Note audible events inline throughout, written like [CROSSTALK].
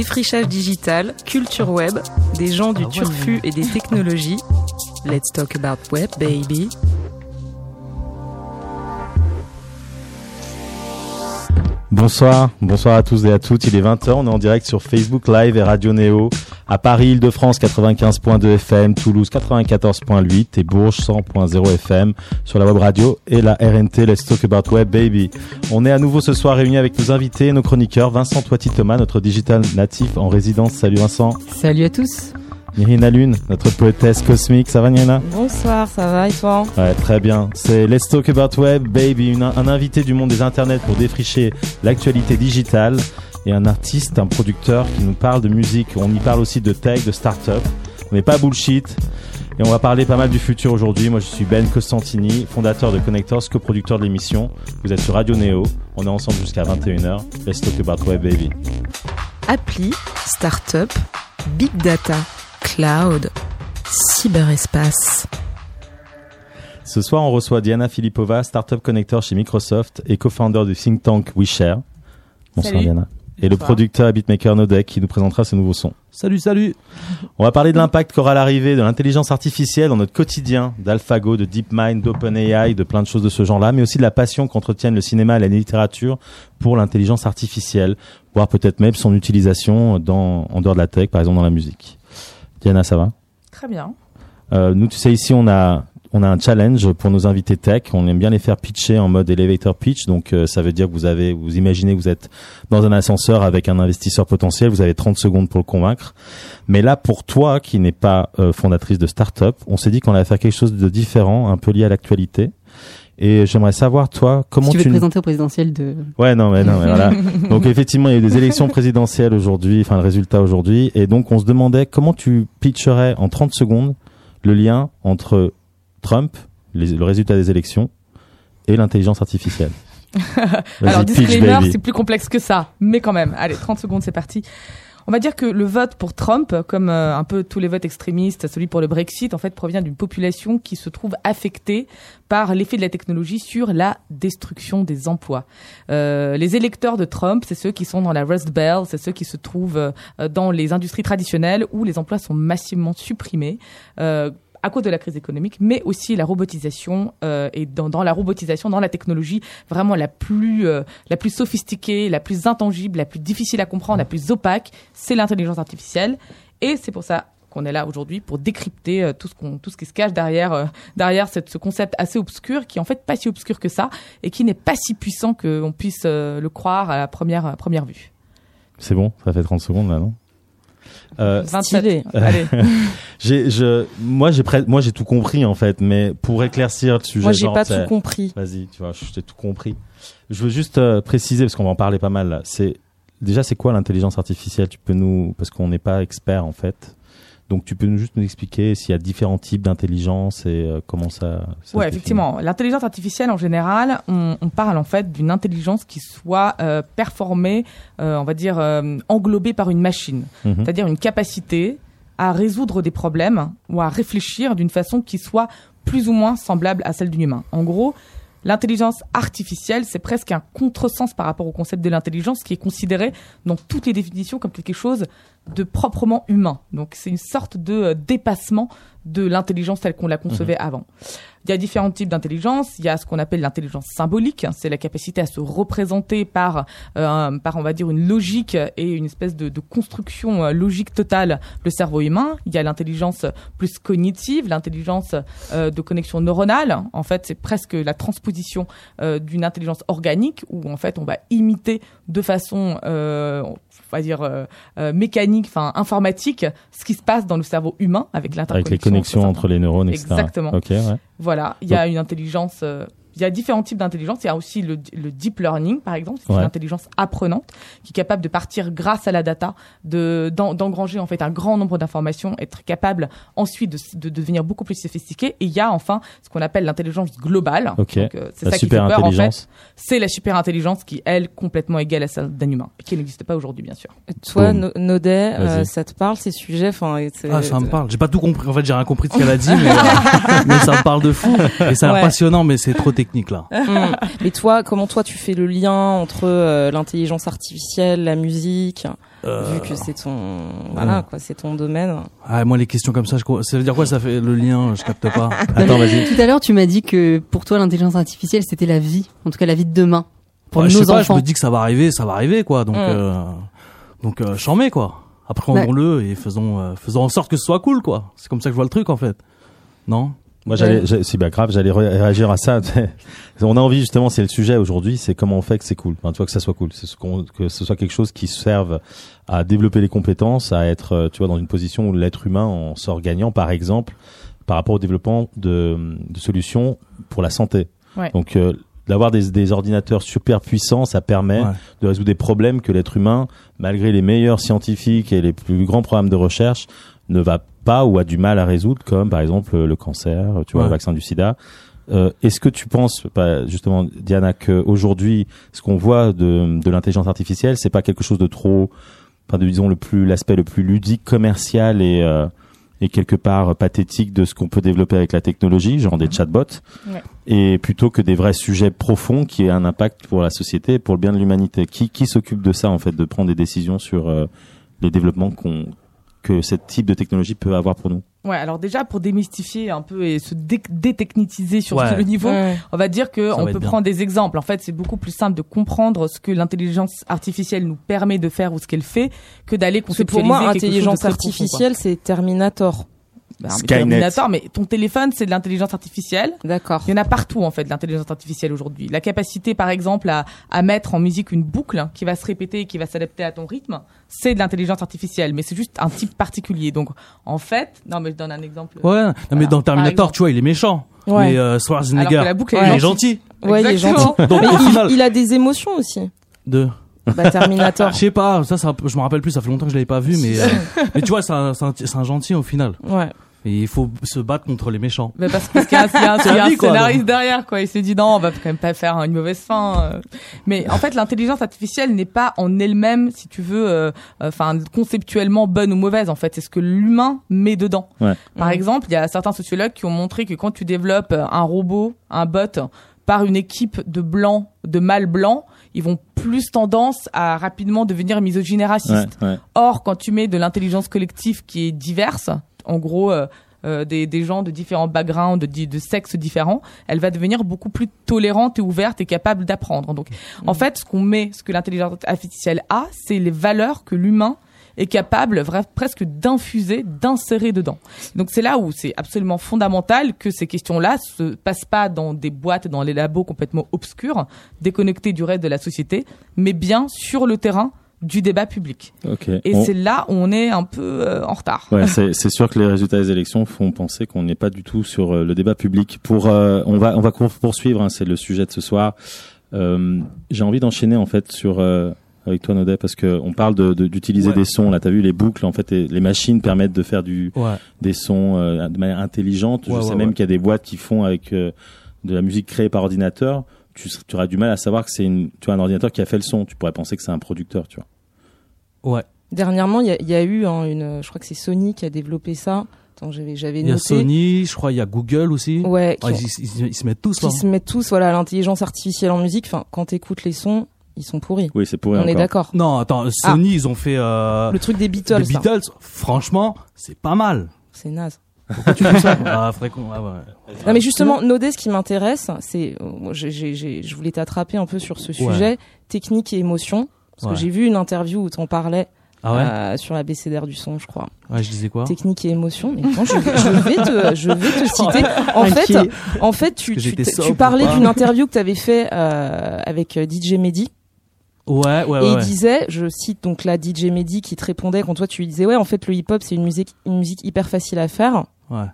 Défrichage digital, culture web, des gens du Ah ouais. turfu et des technologies. Let's talk about web, baby. Bonsoir, bonsoir à tous et à toutes. Il est 20h, on est en direct sur Facebook Live et Radio Néo. À Paris, Île-de-France 95.2 FM, Toulouse 94.8 et Bourges 100.0 FM sur la web radio et la RNT Let's Talk About Web Baby. On est à nouveau ce soir réunis avec nos invités et nos chroniqueurs. Vincent Toiti Thomas, notre digital natif en résidence. Salut Vincent. Salut à tous. Nirina Lune, notre poétesse cosmique. Ça va Nirina? Bonsoir, ça va et toi? Ouais, très bien. C'est Let's Talk About Web, baby, une- un invité du monde des internets pour défricher l'actualité digitale et un artiste, un producteur qui nous parle de musique. On y parle aussi de tech, de start-up. On n'est pas bullshit. Et on va parler pas mal du futur aujourd'hui. Moi, je suis Ben Costantini, fondateur de Connectors, coproducteur de l'émission. Vous êtes sur Radio Néo. On est ensemble jusqu'à 21h. Let's Talk About Web, baby. Appli, start-up, big data, cloud, cyberespace. Ce soir, on reçoit Diana Filipova, startup connector chez Microsoft et co-founder du think tank WeShare. Bonsoir Salut. Diana. Et le producteur et beatmaker Nodek qui nous présentera ses nouveaux sons. Salut, salut. On va parler de l'impact qu'aura l'arrivée de l'intelligence artificielle dans notre quotidien, d'AlphaGo, de DeepMind, d'OpenAI, de plein de choses de ce genre-là, mais aussi de la passion qu'entretiennent le cinéma et la littérature pour l'intelligence artificielle, voire peut-être même son utilisation dans, en dehors de la tech, par exemple dans la musique. Diana, ça va? Très bien. Euh, nous, tu sais, ici, on a, on a un challenge pour nos invités tech. On aime bien les faire pitcher en mode elevator pitch. Donc, euh, ça veut dire que vous avez, vous imaginez vous êtes dans un ascenseur avec un investisseur potentiel. Vous avez 30 secondes pour le convaincre. Mais là, pour toi, qui n'est pas euh, fondatrice de start-up, on s'est dit qu'on allait faire quelque chose de différent, un peu lié à l'actualité. Et j'aimerais savoir, toi, comment si tu veux te présenter au présidentiel de... Ouais, non, mais non, mais voilà. [LAUGHS] Donc effectivement, il y a eu des élections présidentielles aujourd'hui, enfin le résultat aujourd'hui, et donc on se demandait comment tu pitcherais en 30 secondes le lien entre Trump, les- le résultat des élections, et l'intelligence artificielle. [LAUGHS] Alors, disclaimer, c'est plus complexe que ça. Mais quand même, allez, 30 secondes, c'est parti. On va dire que le vote pour Trump, comme euh, un peu tous les votes extrémistes, celui pour le Brexit, en fait, provient d'une population qui se trouve affectée par l'effet de la technologie sur la destruction des emplois. Euh, les électeurs de Trump, c'est ceux qui sont dans la Rust Belt, c'est ceux qui se trouvent euh, dans les industries traditionnelles où les emplois sont massivement supprimés. À cause de la crise économique, mais aussi la robotisation euh, et dans, la robotisation, dans la technologie vraiment la plus euh, la plus sophistiquée, la plus intangible, la plus difficile à comprendre, la plus opaque, c'est l'intelligence artificielle. Et c'est pour ça qu'on est là aujourd'hui pour décrypter euh, tout ce qu'on tout ce qui se cache derrière derrière cette, ce concept assez obscur qui est en fait pas si obscur que ça et qui n'est pas si puissant qu'on puisse le croire à première à première vue. C'est bon, ça fait 30 secondes là, non? Euh, 27. Stylé. Allez. [LAUGHS] j'ai, je, moi j'ai moi j'ai tout compris en fait, mais pour éclaircir le sujet, Moi, j'ai pas tout compris. Vas-y, tu vois, je t'ai tout compris. Je veux juste euh, préciser parce qu'on va en parler pas mal là. C'est déjà c'est quoi l'intelligence artificielle? Tu peux nous parce qu'on n'est pas expert en fait. Donc tu peux nous juste nous expliquer s'il y a différents types d'intelligence et euh, comment ça. ça définit. effectivement. L'intelligence artificielle, en général, on, on parle en fait d'une intelligence qui soit euh, performée, euh, on va dire, euh, englobée par une machine. Mhm. C'est-à-dire une capacité à résoudre des problèmes ou à réfléchir d'une façon qui soit plus ou moins semblable à celle d'un humain. En gros, l'intelligence artificielle, c'est presque un contresens par rapport au concept de l'intelligence qui est considéré dans toutes les définitions comme quelque chose de proprement humain. Donc c'est une sorte de euh, dépassement de l'intelligence telle qu'on la concevait avant. Il y a différents types d'intelligence. Il y a ce qu'on appelle l'intelligence symbolique. C'est la capacité à se représenter par, euh, par on va dire, une logique et une espèce de, de construction euh, logique totale le cerveau humain. Il y a l'intelligence plus cognitive, l'intelligence euh, de connexion neuronale. En fait, c'est presque la transposition d'une intelligence organique où en fait on va imiter de façon, on va dire euh, mécanique, enfin informatique, ce qui se passe dans le cerveau humain avec l'interconnexion. Avec les connexions entre les neurones, etc. Exactement. Ok, ouais. voilà, il y a une intelligence. euh, il y a différents types d'intelligence. Il y a aussi le, le deep learning, par exemple, c'est Ouais. une intelligence apprenante qui est capable de partir grâce à la data, de d'en- d'engranger en fait un grand nombre d'informations, être capable ensuite de, de devenir beaucoup plus sophistiqué. Et il y a enfin ce qu'on appelle l'intelligence globale. Ok. Donc, euh, c'est La ça qui fait super peur en fait. intelligence. C'est la super intelligence qui elle complètement égale à celle d'un humain, qui n'existe pas aujourd'hui bien sûr. Toi. No- Nodet, euh, ça te parle ces sujets? Enfin, Ah, ça me parle. J'ai pas tout compris. En fait, j'ai rien compris de ce qu'elle a dit, [LAUGHS] mais, euh, mais ça me parle de fou. Et ça a l'air Ouais. passionnant, mais c'est trop technique là. Mais [LAUGHS] toi, comment toi tu fais le lien entre euh, l'intelligence artificielle, la musique, Euh, vu que c'est ton, voilà quoi, c'est ton domaine? ah, moi les questions comme ça, je... ça veut dire quoi ça fait le lien Je capte pas. [LAUGHS] Attends, vas-y. Tout à l'heure, tu m'as dit que pour toi, l'intelligence artificielle, c'était la vie. En tout cas, la vie de demain. Pour Ouais, nos je sais pas, enfants. je me dis que ça va arriver, ça va arriver quoi. Donc Mm. euh, donc euh, j'en mets quoi. Apprenons-le et faisons euh, faisons en sorte que ce soit cool quoi. C'est comme ça que je vois le truc en fait. Non? Moi, j'allais, c'est bien grave, j'allais ré- réagir à ça. [LAUGHS] on a envie justement, c'est le sujet aujourd'hui, c'est comment on fait que c'est cool. Enfin, tu vois que ça soit cool, c'est ce qu'on, que ce soit quelque chose qui serve à développer les compétences, à être, euh, tu vois, dans une position où l'être humain en sort gagnant, par exemple, par rapport au développement de, de solutions pour la santé. Ouais. Donc, euh, d'avoir des, des ordinateurs super puissants, ça permet Ouais. de résoudre des problèmes que l'être humain, malgré les meilleurs scientifiques et les plus grands programmes de recherche, ne va pas ou a du mal à résoudre, comme par exemple le cancer, tu vois, Ouais. le vaccin du sida. Euh, Est-ce que tu penses, bah, justement, Diana, qu'aujourd'hui, ce qu'on voit de, de l'intelligence artificielle, c'est pas quelque chose de trop, enfin, de, disons le plus l'aspect le plus ludique, commercial et euh, et quelque part pathétique de ce qu'on peut développer avec la technologie, genre des chatbots, Ouais. et plutôt que des vrais sujets profonds qui aient un impact pour la société, et pour le bien de l'humanité? Qui qui s'occupe de ça en fait, de prendre des décisions sur euh, les développements qu'on que ce type de technologie peut avoir pour nous Ouais, alors déjà pour démystifier un peu et se dé- détechniciser sur Ouais. le niveau, Ouais. on va dire que Ça on peut bien. prendre des exemples. En fait, c'est beaucoup plus simple de comprendre ce que l'intelligence artificielle nous permet de faire ou ce qu'elle fait que d'aller Parce que conceptualiser pour moi, quelque chose de intelligence artificielle, c'est Terminator. Bah. Terminator, mais ton téléphone, c'est de l'intelligence artificielle. D'accord. Il y en a partout en fait de l'intelligence artificielle aujourd'hui. La capacité par exemple à, à mettre en musique une boucle qui va se répéter et qui va s'adapter à ton rythme, c'est de l'intelligence artificielle, mais c'est juste un type particulier. Donc en fait, non mais je donne un exemple. Ouais. Non, mais dans Terminator, tu vois, il est méchant. Ouais. Mais euh, Alors que Schwarzenegger, la boucle il elle est est gentil. Ouais, il est gentil. Donc Mais au il, final, il a des émotions aussi. de. Bah, Terminator. [LAUGHS] Je sais pas, ça, ça, je me rappelle plus, ça fait longtemps que je l'avais pas vu, mais, euh, [LAUGHS] mais tu vois, c'est un, c'est un, c'est un gentil au final. Ouais. Et il faut se battre contre les méchants. Mais parce, parce qu'il y a, un- il y a un, [LAUGHS] C'est il y a la un vie, quoi, scénariste donc. derrière, quoi. Il s'est dit non, on va quand même pas faire une mauvaise fin. euh. Mais en fait, l'intelligence artificielle n'est pas en elle-même, si tu veux, euh, enfin conceptuellement bonne ou mauvaise. En fait, c'est ce que l'humain met dedans. Ouais. Par exemple, il y a certains sociologues qui ont montré que quand tu développes un robot, un bot, par une équipe de blancs, de mâles blancs, ils vont plus tendance à rapidement devenir misogynes et racistes. ouais. Or, quand tu mets de l'intelligence collective qui est diverse, en gros euh, euh, des, des gens de différents backgrounds, de, sexes différents, elle va devenir beaucoup plus tolérante et ouverte et capable d'apprendre. Donc, en fait, ce qu'on met, ce que l'intelligence artificielle a, c'est les valeurs que l'humain est capable presque d'infuser, d'insérer dedans. Donc c'est là où c'est absolument fondamental que ces questions-là se passent pas dans des boîtes, dans les labos complètement obscurs, déconnectés du reste de la société, mais bien sur le terrain du débat public. Ok. Et On- c'est là où on est un peu euh, en retard. Ouais, [LAUGHS] c'est c'est sûr que les résultats des élections font penser qu'on n'est pas du tout sur euh, le débat public. Pour, euh, on va, on va poursuivre. hein, c'est le sujet de ce soir. Euh, J'ai envie d'enchaîner en fait sur euh, avec toi Nodet parce que on parle de de- d'utiliser Ouais. des sons. Là, t'as vu les boucles en fait, et les machines permettent de faire du Ouais. des sons euh, de manière intelligente. Ouais, Je sais ouais, même qu'il y a des boîtes qui font avec euh, de la musique créée par ordinateur. Tu, auras du mal à savoir que c'est une, tu vois, un ordinateur qui a fait le son. Tu pourrais penser que c'est un producteur, tu vois. Ouais. Dernièrement, il y, a- il y a eu hein, une, je crois que c'est Sony qui a développé ça. Attends, j'avais, j'avais Il y a noté. Sony, je crois, il y a Google aussi. Ouais, qui, Ah, ils, ils- ils se mettent tous qui là. se mettent tous, voilà, à l'intelligence artificielle en musique. Enfin, quand t'écoutes les sons, ils sont pourris. Oui, c'est pourri On est d'accord. Non, attends, Sony, ils ont fait euh, Le truc des Beatles, les ça. Beatles. Franchement, c'est pas mal. c'est naze. Tu dis ça Ah, qu'on- ah ouais. Non mais justement, Nodé, ce qui m'intéresse, c'est, euh, moi, j'ai- j'ai- j'ai- je voulais t'attraper un peu sur ce sujet, technique et émotion, parce Ouais. que j'ai vu une interview où t'en parlais Ah ouais. euh, sur la BCDR du son, je crois. Ouais, je disais quoi Technique et émotion. Mais non, je, vais- je vais te, je vais te [LAUGHS] citer. En fait, en fait, tu, que tu, j'étais tu sobre ou parlais pas d'une interview que t'avais fait euh, avec euh, DJ Mehdi. Ouais, ouais, et ouais. il disait, je cite donc là DJ Mehdi qui te répondait quand toi tu lui disais ouais en fait le hip hop c'est une musique une musique hyper facile à faire Ouais.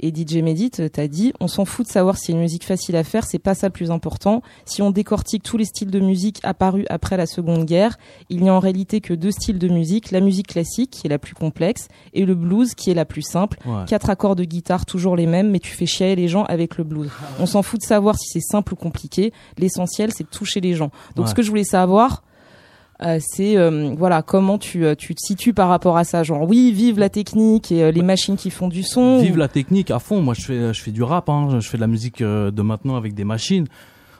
Et DJ Mehdi te- t'a dit on s'en fout de savoir si c'est une musique facile à faire c'est pas ça le plus important. Si on décortique tous les styles de musique apparus après la Seconde Guerre il n'y a en réalité que deux styles de musique la musique classique qui est la plus complexe et le blues qui est la plus simple. Ouais. quatre accords de guitare toujours les mêmes mais tu fais chier les gens avec le blues. On s'en fout de savoir si c'est simple ou compliqué. L'essentiel c'est de toucher les gens. Donc Ouais. ce que je voulais savoir Euh, c'est euh, voilà comment tu euh, tu te situes par rapport à ça. Genre oui, vive la technique et euh, les machines qui font du son. Vive ou- la technique à fond. Moi, je fais, je fais du rap. Hein. Je fais de la musique euh, de maintenant avec des machines.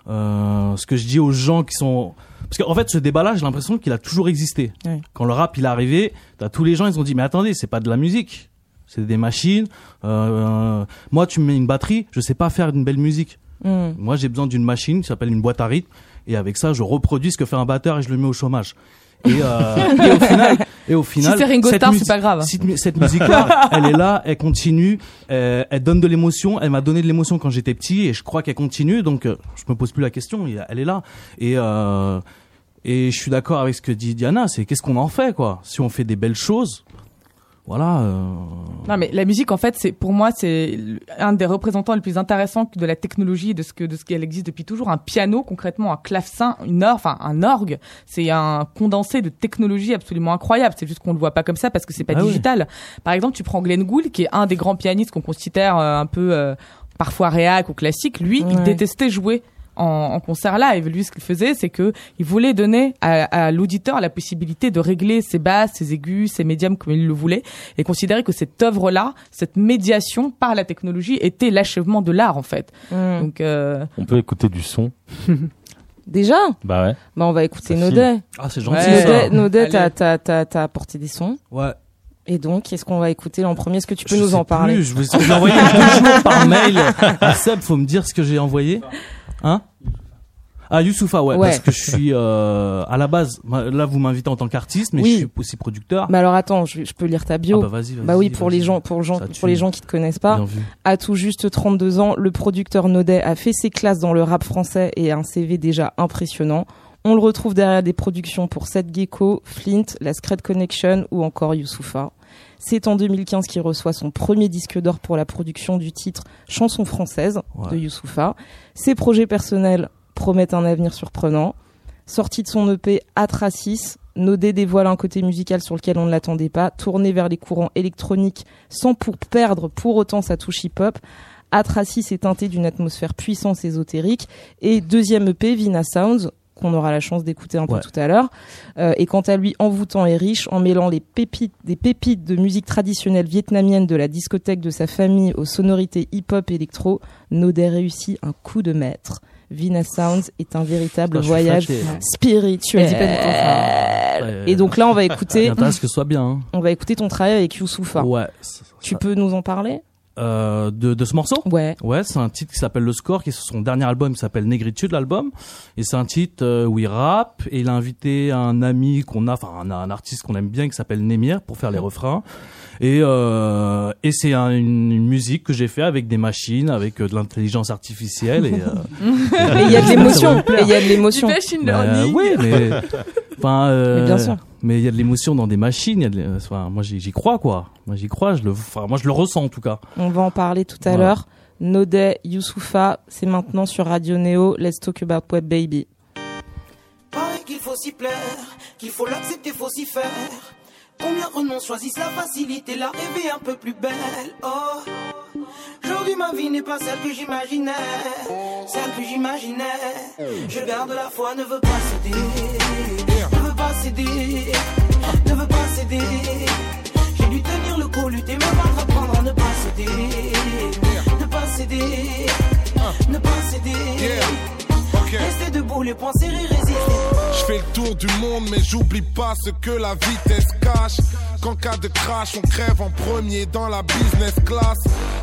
Euh, ce que je dis aux gens qui sont, parce qu'en fait, ce débat-là, j'ai l'impression qu'il a toujours existé. Quand le rap il est arrivé, t'as tous les gens, ils ont dit mais attendez, c'est pas de la musique, c'est des machines. Euh, moi, tu me mets une batterie, je sais pas faire une belle musique. Hmm. Moi, j'ai besoin d'une machine qui s'appelle une boîte à rythme, et avec ça, je reproduis ce que fait un batteur et je le mets au chômage. Et, euh, [LAUGHS] et au final, et au final, c'est cette pas grave. Cette, mu- cette musique-là, [LAUGHS] elle est là, elle continue, elle donne de l'émotion. Elle m'a donné de l'émotion quand j'étais petit, et je crois qu'elle continue. Donc, euh, je me pose plus la question. Elle est là. Et euh, et je suis d'accord avec ce que dit Diana. C'est qu'est-ce qu'on en fait, quoi? Si on fait des belles choses, voilà. euh, Non, mais la musique, en fait, c'est pour moi, c'est un des représentants les plus intéressants de la technologie, de ce que de ce qu'elle existe depuis toujours. Un piano, concrètement, un clavecin, une or, enfin un orgue, c'est un condensé de technologie absolument incroyable. C'est juste qu'on le voit pas comme ça parce que c'est pas Ah oui. digital. Par exemple, tu prends Glenn Gould, qui est un des grands pianistes qu'on considère euh, un peu euh, parfois réac ou classique. Lui, il détestait jouer. En, en concert live, lui, ce qu'il faisait, c'est que il voulait donner à, à l'auditeur la possibilité de régler ses basses, ses aigus, ses médiums comme il le voulait, et considérer que cette œuvre-là, cette médiation par la technologie, était l'achèvement de l'art en fait. Hmm. Donc, euh, On peut écouter du son. [LAUGHS] Déjà, Bah ouais. bah on va écouter Ça Naudet. Ah, c'est gentil Ouais. ça. Naudet, Naudet, Allez. t'as t'as t'as t'as apporté des sons. Ouais. Et donc, qu'est-ce qu'on va écouter en premier? Est-ce que tu peux Je nous sais en parler? plus, je vais je vais envoyer deux jours par mail à Seb. Faut me dire ce que j'ai envoyé. Hein Ah Youssoufa, ouais, Ouais. parce que je suis euh, à la base. Là, vous m'invitez en tant qu'artiste, mais Oui. je suis aussi producteur. Bah alors attends, je, je peux lire ta bio. ah bah vas-y, vas-y. Bah oui, pour les gens, pour, gens, pour les gens qui te connaissent pas, Bien vu. à tout juste 32 ans, le producteur Naudet a fait ses classes dans le rap français et a un CV déjà impressionnant. On le retrouve derrière des productions pour Seth Gecko, Flint, La Secret Connection ou encore Youssoufa. C'est en 2015 qu'il reçoit son premier disque d'or pour la production du titre Chanson française Ouais. de Youssoufa. Ses projets personnels promettent un avenir surprenant. Sorti de son EP Atracis, Naudet dévoile un côté musical sur lequel on ne l'attendait pas, tourné vers les courants électroniques sans pour perdre pour autant sa touche hip-hop. Atracis est teinté d'une atmosphère puissante ésotérique. Et deuxième EP, Vina Sounds, qu'on aura la chance d'écouter un peu Ouais. tout à l'heure, euh, est quant à lui envoûtant et riche en mêlant les pépites, des pépites de musique traditionnelle vietnamienne de la discothèque de sa famille aux sonorités hip-hop électro. Naudet réussit un coup de maître. Vina Sounds est un véritable Putain, voyage flatté. spirituel. Ouais. Et donc là, on va écouter, que ce soit bien. hein. on va écouter ton travail avec Youssoufa. Ouais. ça- Tu peux nous en parler? Euh, de, de ce morceau Ouais. Ouais, c'est un titre qui s'appelle Le Score, qui est son dernier album, qui s'appelle Négritude, l'album. Et c'est un titre euh, où il rappe, et il a invité un ami qu'on a, enfin un, un artiste qu'on aime bien, qui s'appelle Némir, pour faire les refrains. Et, euh, et c'est un- une, une musique que j'ai fait avec des machines, avec euh, de l'intelligence artificielle. Et, euh, [LAUGHS] [LAUGHS] il y a de l'émotion. il y a de l'émotion. machine bah, oui, mais [LAUGHS] enfin, euh, Mais bien sûr. Mais il y a de l'émotion dans des machines. Y a de, l'é- enfin, moi, j'y crois, quoi. Moi, j'y crois. Je le, enfin, moi, je le ressens en tout cas. On va en parler tout à Voilà. l'heure. Naudet, Youssoufa, c'est maintenant sur Radio Neo. Let's talk about web baby. Pareil qu'il faut s'y plaire, qu'il faut l'accepter, faut s'y faire. Combien renoncent, choisissent la facilité, la rêver un peu plus belle. Oh, aujourd'hui ma vie n'est pas celle que j'imaginais, celle que j'imaginais. Je garde la foi, ne veux pas pas céder, ne veux pas céder. J'ai dû tenir le coup, lutter, me battre, apprendre à ne pas céder, ne pas céder, ne pas céder. Rester debout, les poings serrés, résister. Je fais le tour du monde, mais j'oublie pas ce que la vitesse cache. Qu'en cas de crash, on crève en premier dans la business class.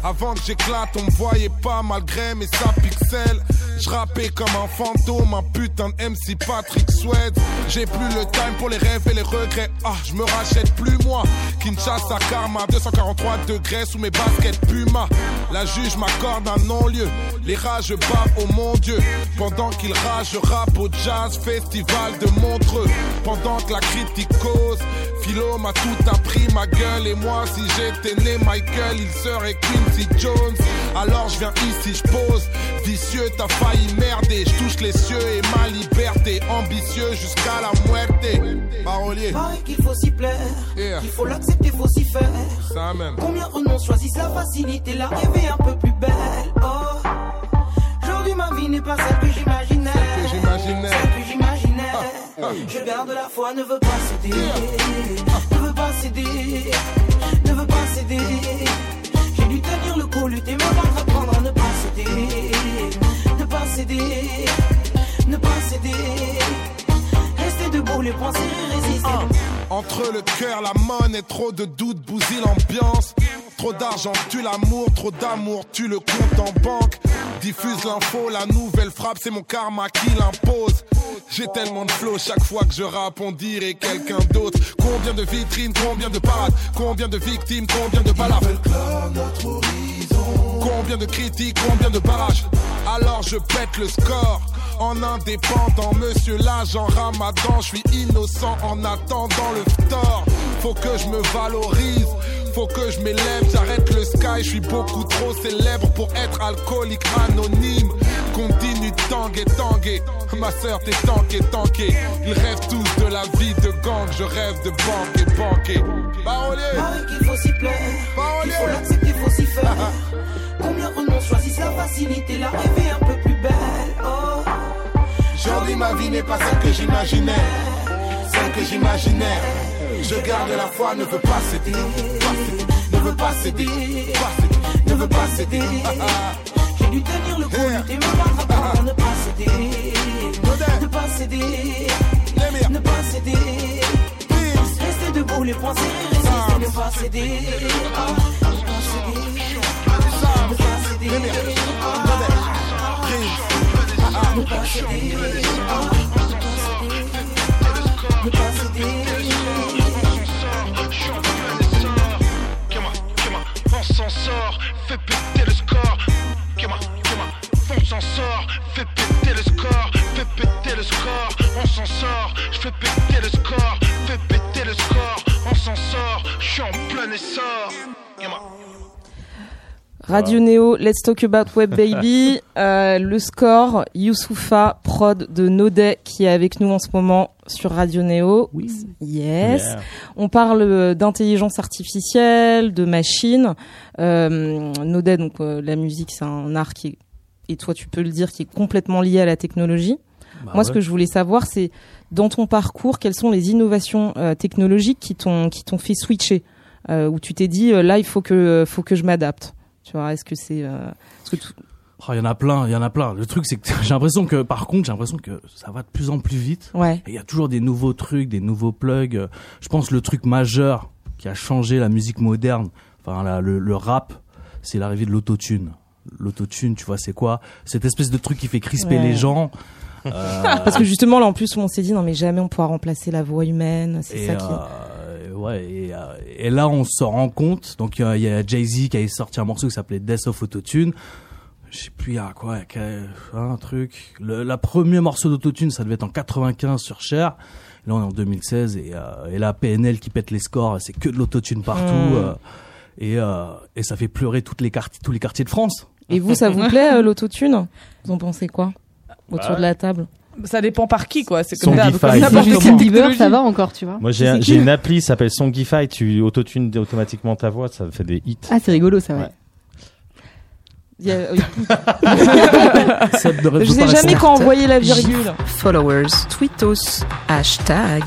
Avant que j'éclate, on me voyait pas malgré mes pixels. Je rappais comme un fantôme, un putain de MC Patrick Swed. J'ai plus le time pour les rêves et les regrets. Ah, je me rachète plus moi. Kinshasa Karma, 243 degrés sous mes baskets Puma. La juge m'accorde un non-lieu. Les rages bavent, oh mon Dieu. Pendant qu'il rage, je rappe au jazz festival de Montreux. Pendant que la critique cause, Philo m'a tout appris, ma gueule et moi. Si j'étais né Michael, il serait Quincy Jones. Alors je viens ici, je pose. Vicieux, t'as failli merder. Je touche les cieux et ma liberté. Ambitieux jusqu'à la muerte. Parolier, Pareil qu'il faut s'y plaire, Yeah. qu'il faut l'accepter, faut s'y faire. ça même. Combien renoncent, choisissent la facilité, la rêver un peu plus belle? Oh, aujourd'hui ma vie n'est pas celle que j'imaginais. Celle que j'imaginais. Je garde la foi, ne veux pas céder. Ne veux pas céder. Ne veux pas céder. J'ai dû tenir le coup, lutter, me battre, apprendre à ne pas céder. Ne pas céder. Ne pas céder. Rester debout, les serrés, résister. Entre le cœur, la monnaie, trop de doutes bousille l'ambiance. Trop d'argent tue l'amour, trop d'amour tue le compte en banque. Diffuse l'info, la nouvelle frappe, c'est mon karma qui l'impose. J'ai tellement de flow, chaque fois que je rappe, on dirait quelqu'un d'autre. Combien de vitrines, combien de parades, combien de victimes, combien de balades. Combien de critiques, combien de barrages Alors je pète le score en indépendant, monsieur l'agent ramadan. Je suis innocent en attendant le store. Faut que je me valorise, faut que je m'élève. J'arrête le sky, je suis beaucoup trop célèbre pour être alcoolique anonyme. Continue de tanguer, tanguer. Ma soeur, t'es tanké, tanké. Ils rêvent tous de la vie de gang. Je rêve de banque et banquer. Parolier, Pareil qu'il faut s'y plaire, faut l'accepter, faut s'y faire. Combien renoncent, choisissent la facilité, la rêver un peu plus belle. Oh, Aujourd'hui ma vie n'est pas celle que j'imaginais, celle que j'imaginais. Je garde la foi, ne veux pas céder, pas ne veux pas céder, pas ne veux pas céder. j'ai dû tenir le coup, battre, apprendre à ne pas céder. Ne pas céder, ne pas céder. Rester debout, les poings serrés, ne pas céder. Ah, Ne pas céder, ne pas céder. Ah, Ne pas céder, s'en sort, fais péter le score. Kema, Kema, on s'en sort, fais péter le score, fais péter le score, on s'en sort, je fais péter le score, fais péter le score, on s'en sort, je suis en plein essor. Kema. Radio Neo, Let's Talk About Web Baby, [LAUGHS] euh, le score, Youssoufa, prod de Nodet qui est avec nous en ce moment sur Radio Neo. Oui. Yes. Yeah. On parle euh, d'intelligence artificielle, de machines. Euh, Nodet, donc euh, la musique, c'est un art qui est, et toi tu peux le dire, qui est complètement lié à la technologie. Bah Moi, ce que je voulais savoir, c'est dans ton parcours, quelles sont les innovations euh, technologiques qui t'ont qui t'ont fait switcher, euh, où tu t'es dit euh, là, il faut que faut que je m'adapte. Tu vois, est-ce que c'est euh, est-ce que tout- Oh, il y en a plein, il y en a plein. Le truc, c'est que [LAUGHS] j'ai l'impression que, par contre, j'ai l'impression que ça va de plus en plus vite. ouais, Il y a toujours des nouveaux trucs, des nouveaux plugs. Euh, Je pense le truc majeur qui a changé la musique moderne, enfin la- le, le rap, c'est l'arrivée de l'autotune. L'autotune, tu vois, c'est quoi? Cette espèce de truc qui fait crisper Ouais. les gens. [LAUGHS] Euh, parce que justement là, en plus, on s'est dit non mais jamais on pourra remplacer la voix humaine. C'est ça qui. euh, ouais, et, euh, et là, on se rend compte. Donc, il y a- il y a, Jay-Z qui a sorti un morceau qui s'appelait Death of Autotune. Je sais plus, il y a quoi, il y a un truc. Le la premier morceau d'autotune, ça devait être en 95 sur Cher. Là, on est en 2016 et, euh, et là, PNL qui pète les scores, c'est que de l'autotune partout. Mm. euh, et, euh, et ça fait pleurer toutes les quartiers, tous les quartiers de France. Et vous, ça vous [LAUGHS] plaît euh, l'autotune? Vous en pensez quoi? Autour de la table? Ça dépend par qui, quoi. C'est comme technologie. ça va encore, tu vois. Moi, j'ai un- j'ai une appli, ça s'appelle Songify. Tu autotunes automatiquement ta voix, ça fait des hits. Ah, c'est rigolo, ça, ouais. Ouais. Il y a- euh, [LAUGHS] Ça Je sais jamais quand envoyer la virgule. Followers, tweetos, hashtag.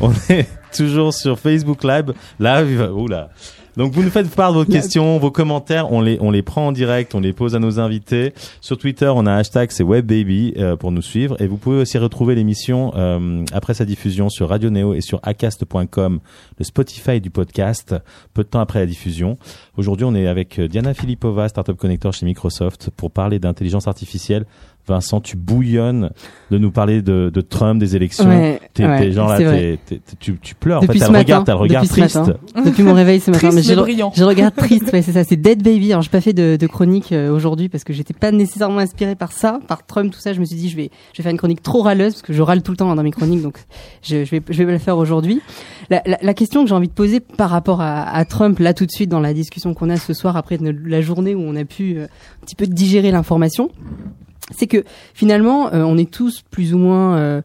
On est [LAUGHS] toujours sur Facebook Live. Live, oula. Donc vous nous faites part de vos [LAUGHS] questions, vos commentaires, on les on les prend en direct, on les pose à nos invités. Sur Twitter, on a un hashtag c'est WebBaby euh, pour nous suivre et vous pouvez aussi retrouver l'émission euh, après sa diffusion sur Radio Neo et sur acast.com, le Spotify du podcast, peu de temps après la diffusion. Aujourd'hui, on est avec euh, Diana Filipova, startup connector chez Microsoft pour parler d'intelligence artificielle. Vincent, tu bouillonnes de nous parler de, de Trump, des élections. Ouais, T'es, ouais, t'es genre là, tu, tu pleures. Depuis en fait, t'as le regard, t'as le regard depuis triste. Depuis mon réveil ce matin. Triste mais j'ai le- regard triste, [LAUGHS] ouais, c'est ça, c'est Dead Baby. Alors, j'ai pas fait de, de chronique euh, aujourd'hui parce que j'étais pas nécessairement inspirée par ça, par Trump, tout ça. Je me suis dit, je vais, je vais faire une chronique trop râleuse parce que je râle tout le temps dans mes chroniques, donc je, je vais, je vais le faire aujourd'hui. La, la, la question que j'ai envie de poser par rapport à, à Trump, là tout de suite dans la discussion qu'on a ce soir après la journée où on a pu euh, un petit peu digérer l'information, c'est que finalement, euh, on est tous plus ou moins euh,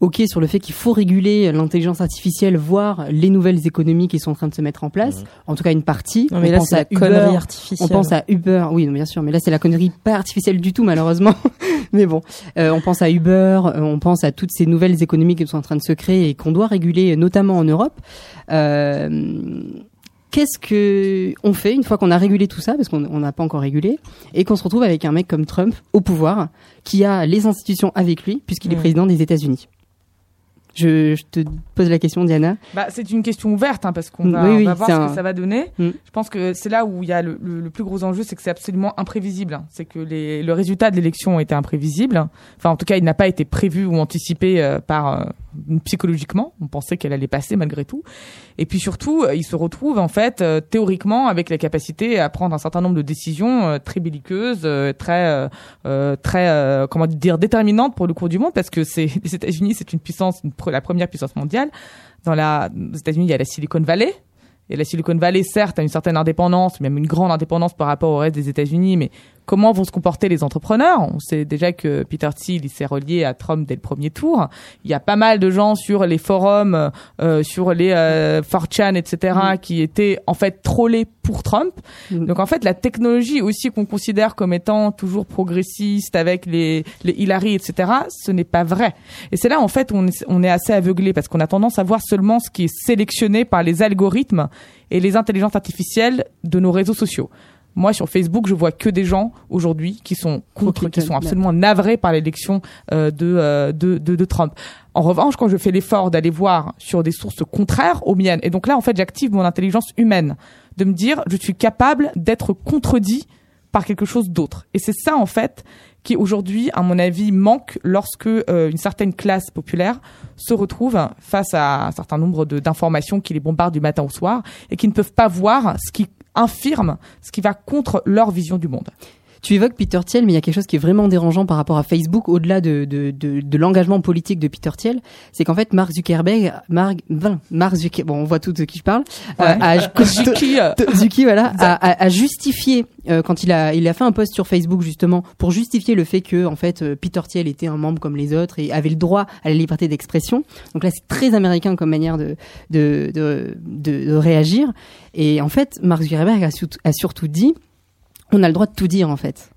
ok sur le fait qu'il faut réguler l'intelligence artificielle, voire les nouvelles économies qui sont en train de se mettre en place. En tout cas, une partie. Non, mais on là, pense à la connerie Uber, artificielle. on pense à Uber, oui, non, bien sûr, mais là c'est la connerie pas artificielle du tout malheureusement. [LAUGHS] mais bon, euh, on pense à Uber, euh, on pense à toutes ces nouvelles économies qui sont en train de se créer et qu'on doit réguler, notamment en Europe. Euh, Qu'est-ce que on fait une fois qu'on a régulé tout ça, parce qu'on on n'a pas encore régulé, et qu'on se retrouve avec un mec comme Trump au pouvoir, qui a les institutions avec lui, puisqu'il est Mm. président des États-Unis. Je, je te pose la question, Diana. Bah, c'est une question ouverte hein, parce qu'on Mm, va, oui, on oui, va voir ce un- que ça va donner. Mm. Je pense que c'est là où il y a le, le- le plus gros enjeu, c'est que c'est absolument imprévisible. hein. C'est que les, le résultat de l'élection était imprévisible. Enfin, en tout cas, il n'a pas été prévu ou anticipé euh, par euh, psychologiquement. On pensait qu'elle allait passer malgré tout. Et puis surtout, euh, il se retrouve en fait euh, théoriquement avec la capacité à prendre un certain nombre de décisions euh, très belliqueuses, très euh, très euh, comment dire déterminantes pour le cours du monde parce que c'est [LAUGHS] les États-Unis, c'est une puissance, la première puissance mondiale. Dans la, aux États-Unis, il y a la Silicon Valley. Et la Silicon Valley, certes, a une certaine indépendance, même une grande indépendance par rapport au reste des États-Unis, mais comment vont se comporter les entrepreneurs On sait déjà que Peter Thiel, il s'est relié à Trump dès le premier tour. Il y a pas mal de gens sur les forums, euh, sur les euh, 4chan, etc., qui étaient en fait trollés pour Trump. Mm. Donc en fait, la technologie aussi qu'on considère comme étant toujours progressiste avec les, les Hillary, etc., ce n'est pas vrai. Et c'est là en fait où on est, on est assez aveuglé parce qu'on a tendance à voir seulement ce qui est sélectionné par les algorithmes et les intelligences artificielles de nos réseaux sociaux. Moi, sur Facebook, je vois que des gens aujourd'hui qui sont contre, qui sont absolument navrés par l'élection euh, de, euh, de, de, de Trump. En revanche, quand je fais l'effort d'aller voir sur des sources contraires aux miennes, et donc là, en fait, j'active mon intelligence humaine, de me dire, je suis capable d'être contredit par quelque chose d'autre. Et c'est ça, en fait, qui aujourd'hui, à mon avis, manque lorsque euh, une certaine classe populaire se retrouve face à un certain nombre d'informations qui les bombardent du matin au soir et qui ne peuvent pas voir ce qui infirme, ce qui va contre leur vision du monde. Tu évoques Peter Thiel, mais il y a quelque chose qui est vraiment dérangeant par rapport à Facebook, au-delà de, de, de, de l'engagement politique de Peter Thiel, c'est qu'en fait Mark Zuckerberg, Mark, ben, Mark Zuckerberg, bon on voit tout de qui je parle, euh, a, [LAUGHS] Zuki, euh, [LAUGHS] Zuki, voilà, a, a, a justifié euh, quand il a il a fait un post sur Facebook justement pour justifier le fait que en fait euh, Peter Thiel était un membre comme les autres et avait le droit à la liberté d'expression. Donc là c'est très américain comme manière de de, de de de réagir. Et en fait Mark Zuckerberg a surtout dit on a le droit de tout dire en fait.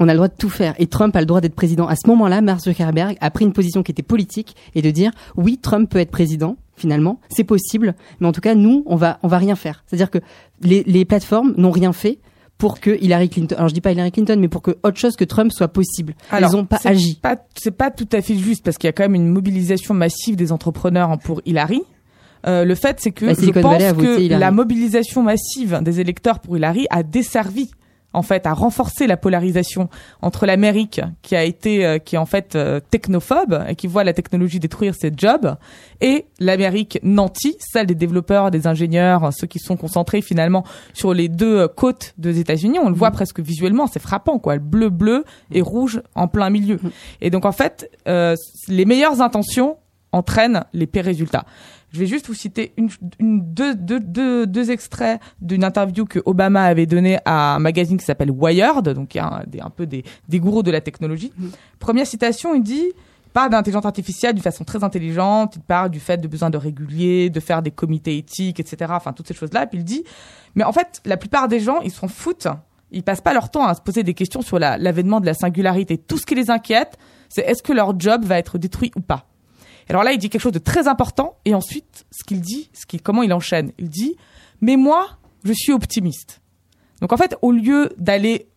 On a le droit de tout faire. Et Trump a le droit d'être président. À ce moment-là, Mark Zuckerberg a pris une position qui était politique et de dire oui, Trump peut être président. Finalement, c'est possible, mais en tout cas, nous, on va, on va rien faire. C'est-à-dire que les, les plateformes n'ont rien fait pour que Hillary Clinton, alors je dis pas Hillary Clinton, mais pour que autre chose que Trump soit possible. Alors, Ils ont pas c'est agi. Pas, c'est pas tout à fait juste parce qu'il y a quand même une mobilisation massive des entrepreneurs pour Hillary. Euh, le fait, c'est que La je pense que la mobilisation massive des électeurs pour Hillary a desservi en fait à renforcer la polarisation entre l'Amérique qui a été euh, qui est en fait euh, technophobe et qui voit la technologie détruire ses jobs et l'Amérique nantie, celle des développeurs, des ingénieurs, ceux qui sont concentrés finalement sur les deux euh, côtes des États-Unis. On le voit presque visuellement, c'est frappant quoi, le bleu bleu et rouge en plein milieu. Et donc en fait, euh, les meilleures intentions entraînent les pires résultats. Je vais juste vous citer une, une- deux, deux, deux, deux extraits d'une interview que Obama avait donnée à un magazine qui s'appelle Wired, donc il y a un, des, un peu des, des gourous de la technologie. Première citation, il dit parle d'intelligence artificielle d'une façon très intelligente, il parle du fait de besoin de régulier, de faire des comités éthiques, etc. Enfin, toutes ces choses-là. Puis il dit, mais en fait, la plupart des gens, ils s'en foutent. Ils passent pas leur temps à se poser des questions sur la- l'avènement de la singularité. Tout ce qui les inquiète, c'est est-ce que leur job va être détruit ou pas? Alors là, il dit quelque chose de très important, et ensuite, ce qu'il dit, ce qu'il, comment il enchaîne, il dit, mais moi, je suis optimiste. Donc en fait, au lieu d'aller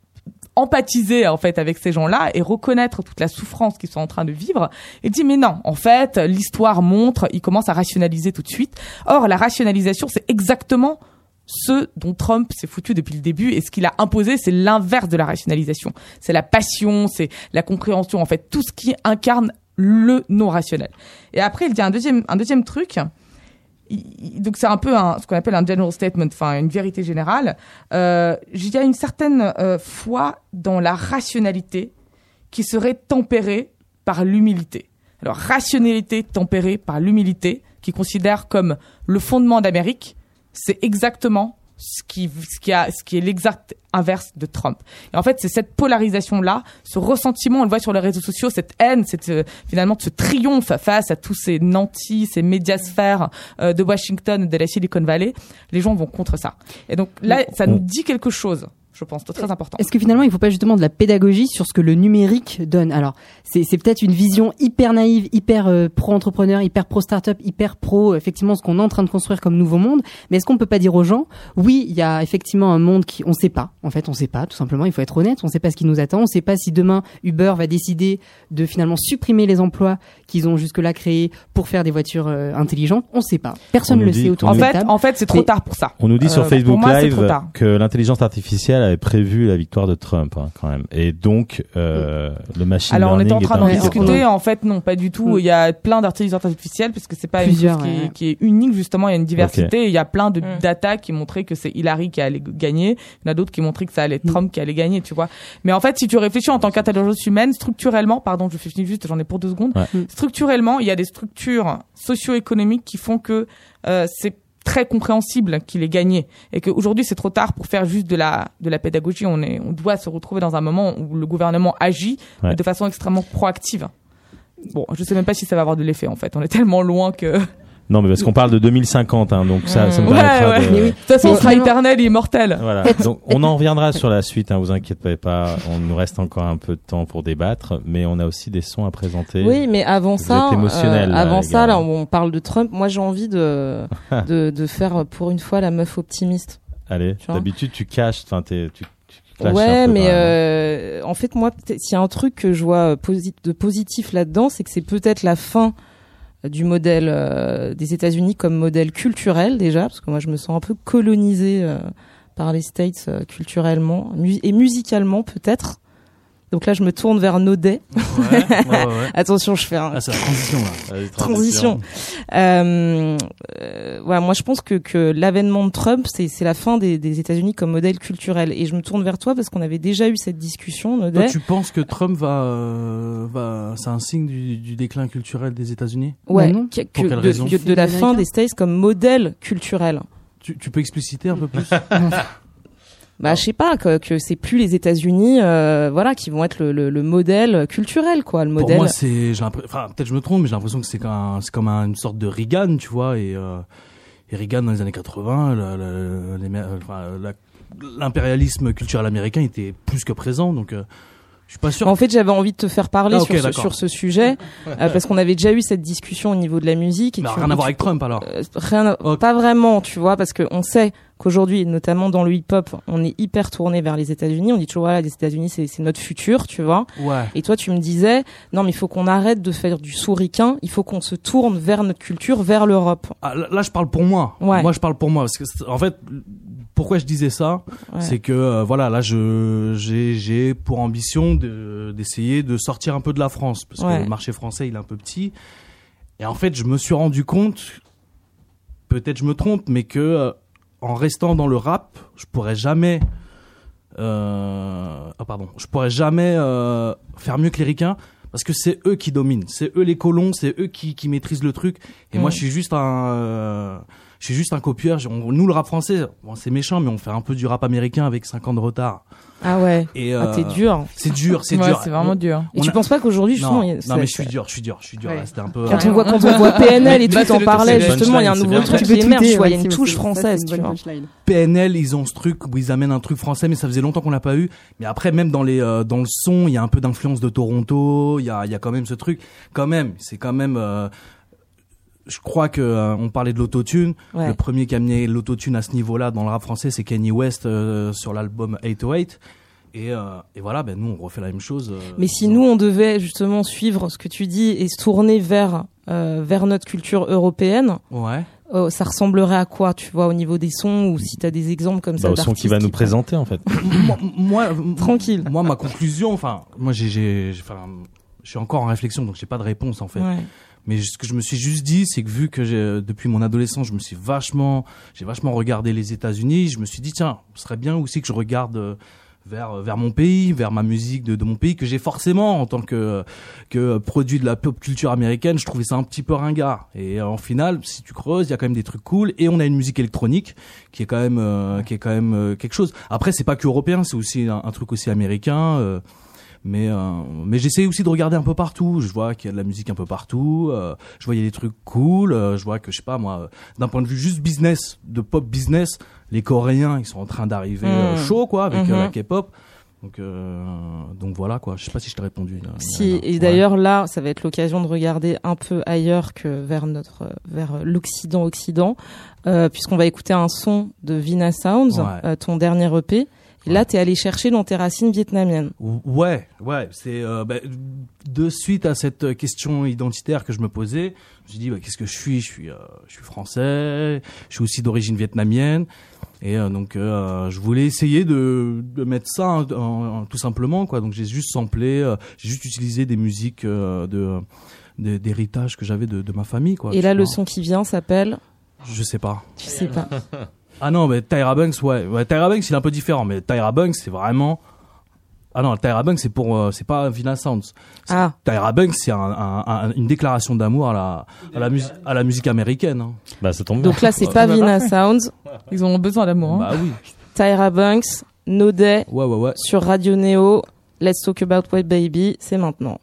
empathiser en fait avec ces gens-là et reconnaître toute la souffrance qu'ils sont en train de vivre, il dit mais non, en fait, l'histoire montre, il commence à rationaliser tout de suite. Or, la rationalisation, c'est exactement ce dont Trump s'est foutu depuis le début et ce qu'il a imposé, c'est l'inverse de la rationalisation. C'est la passion, c'est la compréhension, en fait, tout ce qui incarne le non rationnel. Et après, il dit un deuxième, un deuxième truc. Donc c'est un peu ce qu'on appelle un general statement, enfin une vérité générale. Euh, il y a une certaine euh, foi dans la rationalité qui serait tempérée par l'humilité. Alors rationalité tempérée par l'humilité, qui considère comme le fondement d'Amérique, c'est exactement ce qui, ce qui, a, ce qui est l'exact inverse de Trump. Et en fait, c'est cette polarisation-là, ce ressentiment, on le voit sur les réseaux sociaux, cette haine, cette, euh, finalement ce triomphe face à tous ces nantis, ces médiasphères euh, de Washington, de la Silicon Valley. Les gens vont contre ça. Et donc là, ça nous dit quelque chose. Je pense, c'est très important. Est-ce que finalement, il ne faut pas justement de la pédagogie sur ce que le numérique donne? Alors, c'est c'est peut-être une vision hyper naïve, hyper euh, pro-entrepreneur, hyper pro-startup, hyper pro, effectivement, ce qu'on est en train de construire comme nouveau monde. Mais est-ce qu'on peut pas dire aux gens, oui, il y a effectivement un monde qui, on sait pas. En fait, on sait pas, tout simplement. Il faut être honnête. On sait pas ce qui nous attend. On sait pas si demain Uber va décider de finalement supprimer les emplois qu'ils ont jusque-là créés pour faire des voitures euh, intelligentes. On sait pas. Personne On ne le dit- sait autour En de la fait, en fait, c'est trop tard pour ça. On nous dit sur Euh, Facebook moi, c'est Live que l'intelligence artificielle avait prévu la victoire de Trump, hein, quand même. Et donc, euh, le machine Alors on était en train est d'en discuter. En fait, non, pas du tout. Mm. Il y a plein d'intelligence artificielle parce que c'est pas Plusieurs, une chose qui, ouais. est, qui est unique justement. Il y a une diversité. Il y a plein de Mm. data qui montraient que c'est Hillary qui allait gagner. Il y en a d'autres qui montraient que ça allait être Trump qui allait gagner. Tu vois. Mais en fait, si tu réfléchis en tant qu'intelligence humaine, structurellement, pardon, je finis juste, j'en ai pour deux secondes. Ouais. Structurellement, il y a des structures socio-économiques qui font que euh, c'est très compréhensible qu'il ait gagné et qu'aujourd'hui c'est trop tard pour faire juste de la de la pédagogie. On est on doit se retrouver dans un moment où le gouvernement agit Ouais. de façon extrêmement proactive. Bon je sais même pas si ça va avoir de l'effet en fait. On est tellement loin que Non, mais parce qu'on parle de 2050, hein, donc ça, ça me Ouais, ouais. de... Mais oui. de toute façon on sera éternel et immortel Voilà. Donc, on en reviendra sur la suite, hein, vous inquiétez pas. On nous reste encore un peu de temps pour débattre, mais on a aussi des sons à présenter. Oui, mais avant Vous ça, émotionnel, euh, là, avant ça, là, on parle de Trump. Moi, j'ai envie de, [LAUGHS] de de faire pour une fois la meuf optimiste. Allez, d'habitude, tu caches, enfin, t'es- tu, Ouais, mais même. euh, en fait, moi, s'il y a un truc que je vois de positif là-dedans, c'est que c'est peut-être la fin du modèle euh, des États-Unis comme modèle culturel déjà, parce que moi, je me sens un peu colonisée euh, par les States euh, culturellement et musicalement peut-être. Donc là, je me tourne vers Naudet. Ouais, ouais, ouais, ouais. [LAUGHS] Attention, je fais un, Ah, c'est la transition là. Allez, transition. Euh, euh, voilà, moi je pense que, que l'avènement de Trump, c'est c'est la fin des, des États-Unis comme modèle culturel. Et je me tourne vers toi parce qu'on avait déjà eu cette discussion, Toi, Naudet. tu penses que Trump va, euh, va, c'est un signe du, du déclin culturel des États-Unis? Ouais, Bah non. que- Pour que quelle de, raison? de- de la fin des States comme modèle culturel. tu, tu peux expliciter un peu plus? [LAUGHS] Bah, je sais pas que, que c'est plus les États-Unis, euh, voilà, qui vont être le, le, le modèle culturel, quoi, le Pour modèle. moi, c'est, j'ai l'impression- enfin, peut-être je me trompe, mais j'ai l'impression que c'est comme, un- c'est comme un- une sorte de Reagan, tu vois, et, euh, et Reagan dans les années 80, la- la- les- enfin, la- l'impérialisme culturel américain était plus que présent, donc euh, je suis pas sûr. En fait, j'avais envie de te faire parler Ah, sur, ce, d'accord. sur ce sujet euh, parce qu'on avait déjà eu cette discussion au niveau de la musique. Et Mais tu- rien à voir avec Trump alors. Euh, rien à- pas vraiment tu vois parce que on sait qu'aujourd'hui notamment dans le hip hop on est hyper tourné vers les États-Unis on dit toujours voilà les États-Unis c'est notre futur tu vois Ouais. et toi tu me disais non mais il faut qu'on arrête de faire du souriquin il faut qu'on se tourne vers notre culture vers l'Europe Ah, là, là, je parle pour moi. Ouais. Moi, je parle pour moi parce que en fait, pourquoi je disais ça, Ouais. c'est que euh, voilà, là, je j'ai pour ambition de d'essayer de sortir un peu de la France parce Ouais. que le marché français il est un peu petit. Et en fait, je me suis rendu compte, peut-être je me trompe, mais que euh, en restant dans le rap, je pourrais jamais euh, ah pardon, je pourrais jamais faire mieux que les ricains parce que c'est eux qui dominent, c'est eux les colons, c'est eux qui, qui maîtrisent le truc. Et moi, je suis juste un, je suis juste un copieur. On- nous, le rap français, bon, c'est méchant, mais on fait un peu du rap américain avec 5 ans de retard. ah ouais Et ah, euh, t'es dur C'est dur, c'est Ouais, dur. c'est vraiment dur et on tu a- penses pas qu'aujourd'hui justement Non, il y a- non, c'est- mais je suis c'est- dur, je suis dur, je suis dur. Ouais. là, C'était un peu. quand euh, on voit quand on voit [LAUGHS] PNL et tout c'est en le- parlait c'est le justement il y a un nouveau truc qui émerge tweeter, tu vois il y a une touche française. PNL, ils ont ce truc où ils amènent un truc français, mais ça faisait longtemps qu'on l'a pas eu. Mais après, même dans les euh, dans le son, il y a un peu d'influence de Toronto. Il y a il y a quand même ce truc. Quand même, c'est quand même. Je crois que euh, on parlait de l'autotune. Ouais. Le premier qui a amené l'autotune à ce niveau-là dans le rap français, c'est Kanye West euh, sur l'album 808. Et, euh, et voilà, ben nous on refait la même chose. euh, Mais si nous on devait justement suivre ce que tu dis et se tourner vers euh, vers notre culture européenne, ouais. euh, ça ressemblerait à quoi, tu vois, au niveau des sons ou si t'as des exemples comme ça Bah, au son qui va nous présenter, en fait. [COUGHS] moi, moi, [COUGHS] Tranquille. Moi, ma conclusion, enfin, moi j'ai, j'ai, j'ai- enfin, je suis encore en réflexion, donc j'ai pas de réponse en fait. Ouais. Mais ce que je me suis juste dit, c'est que vu que j'ai, depuis mon adolescence, je me suis vachement, j'ai vachement regardé les États-Unis, je me suis dit tiens, ce serait bien aussi que je regarde euh, vers vers mon pays, vers ma musique de, de mon pays que j'ai forcément en tant que que produit de la pop culture américaine, je trouvais ça un petit peu ringard. Et euh, en final, si tu creuses, il y a quand même des trucs cool et on a une musique électronique qui est quand même euh, qui est quand même euh, quelque chose. Après, c'est pas que européen, c'est aussi un, un truc aussi américain. euh, mais euh, mais j'essaie aussi de regarder un peu partout. Je vois qu'il y a de la musique un peu partout. euh, je vois il y a des trucs cool. euh, je vois que je sais pas moi, euh, d'un point de vue juste business, de pop business, les Coréens ils sont en train d'arriver euh, Mm. chaud quoi avec Mhm. euh, la K-pop. Donc euh, donc voilà quoi. Je sais pas si je t'ai répondu. là. Si, et d'ailleurs là, ça va être l'occasion de regarder un peu ailleurs que vers notre, vers l'Occident Occident, euh, puisqu'on va écouter un son de Vina Sounds, Ouais. euh, ton dernier EP. Et là, t'es allé chercher dans tes racines vietnamiennes. Ouais, ouais, c'est euh, bah, de suite à cette question identitaire que je me posais, je me suis dit bah, qu'est-ce que je suis? Je suis, euh, je suis français, je suis aussi d'origine vietnamienne, et euh, donc euh, je voulais essayer de, de mettre ça en- en- en- tout simplement quoi. Donc j'ai juste samplé, euh, j'ai juste utilisé des musiques euh, de d'héritage que j'avais de, de ma famille quoi. et tu là, le son qui vient s'appelle, je sais pas. tu sais pas. [LAUGHS] Ah non, mais Tyra Banks, ouais. ouais Tyra Banks, il est un peu différent, mais Tyra Banks, c'est vraiment. Ah non, Tyra Banks, c'est pour, euh, c'est pas Vina Sounds. Ah. Tyra Banks, c'est un, un- un- une déclaration d'amour à la, à la musique, à la musique américaine. Hein. Bah, ça tombe bien. Donc là, c'est Ouais. pas Vina parfait. Sounds, Ils ont besoin d'amour. hein. Bah oui. Tyra Banks, No Day Ouais, ouais, ouais. sur Radio Neo. Let's talk about Web Baby, c'est maintenant.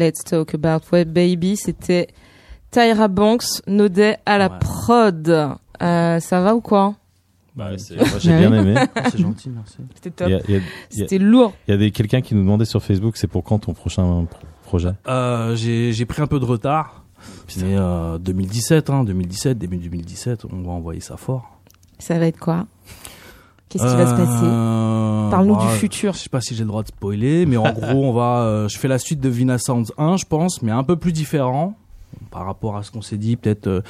Let's talk about web baby. C'était Tyra Banks, Nodet à la Ouais. prod. Euh, ça va ou quoi? Bah, j'ai Ah bien aimé. [LAUGHS] C'est gentil, merci. C'était top. C'était lourd. il y a des quelqu'un qui nous demandait sur Facebook, c'est pour quand ton prochain pro- projet? Euh, j'ai j'ai pris un peu de retard. Mais euh, 2017, hein, 2017, début 2017, on va envoyer ça fort. Ça va être quoi? Qu'est-ce qui va se passer Euh, Parle-nous bah, du futur. Je sais pas si j'ai le droit de spoiler, mais en [LAUGHS] gros, on va. euh, je fais la suite de Vina Sounds 1, je pense, mais un peu plus différent par rapport à ce qu'on s'est dit. Peut-être euh,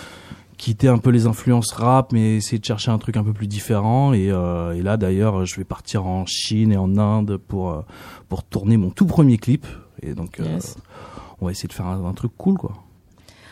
quitter un peu les influences rap, mais essayer de chercher un truc un peu plus différent. Et, euh, et là, d'ailleurs, je vais partir en Chine et en Inde pour pour tourner mon tout premier clip. Et donc, euh, on va essayer de faire un, un truc cool, quoi.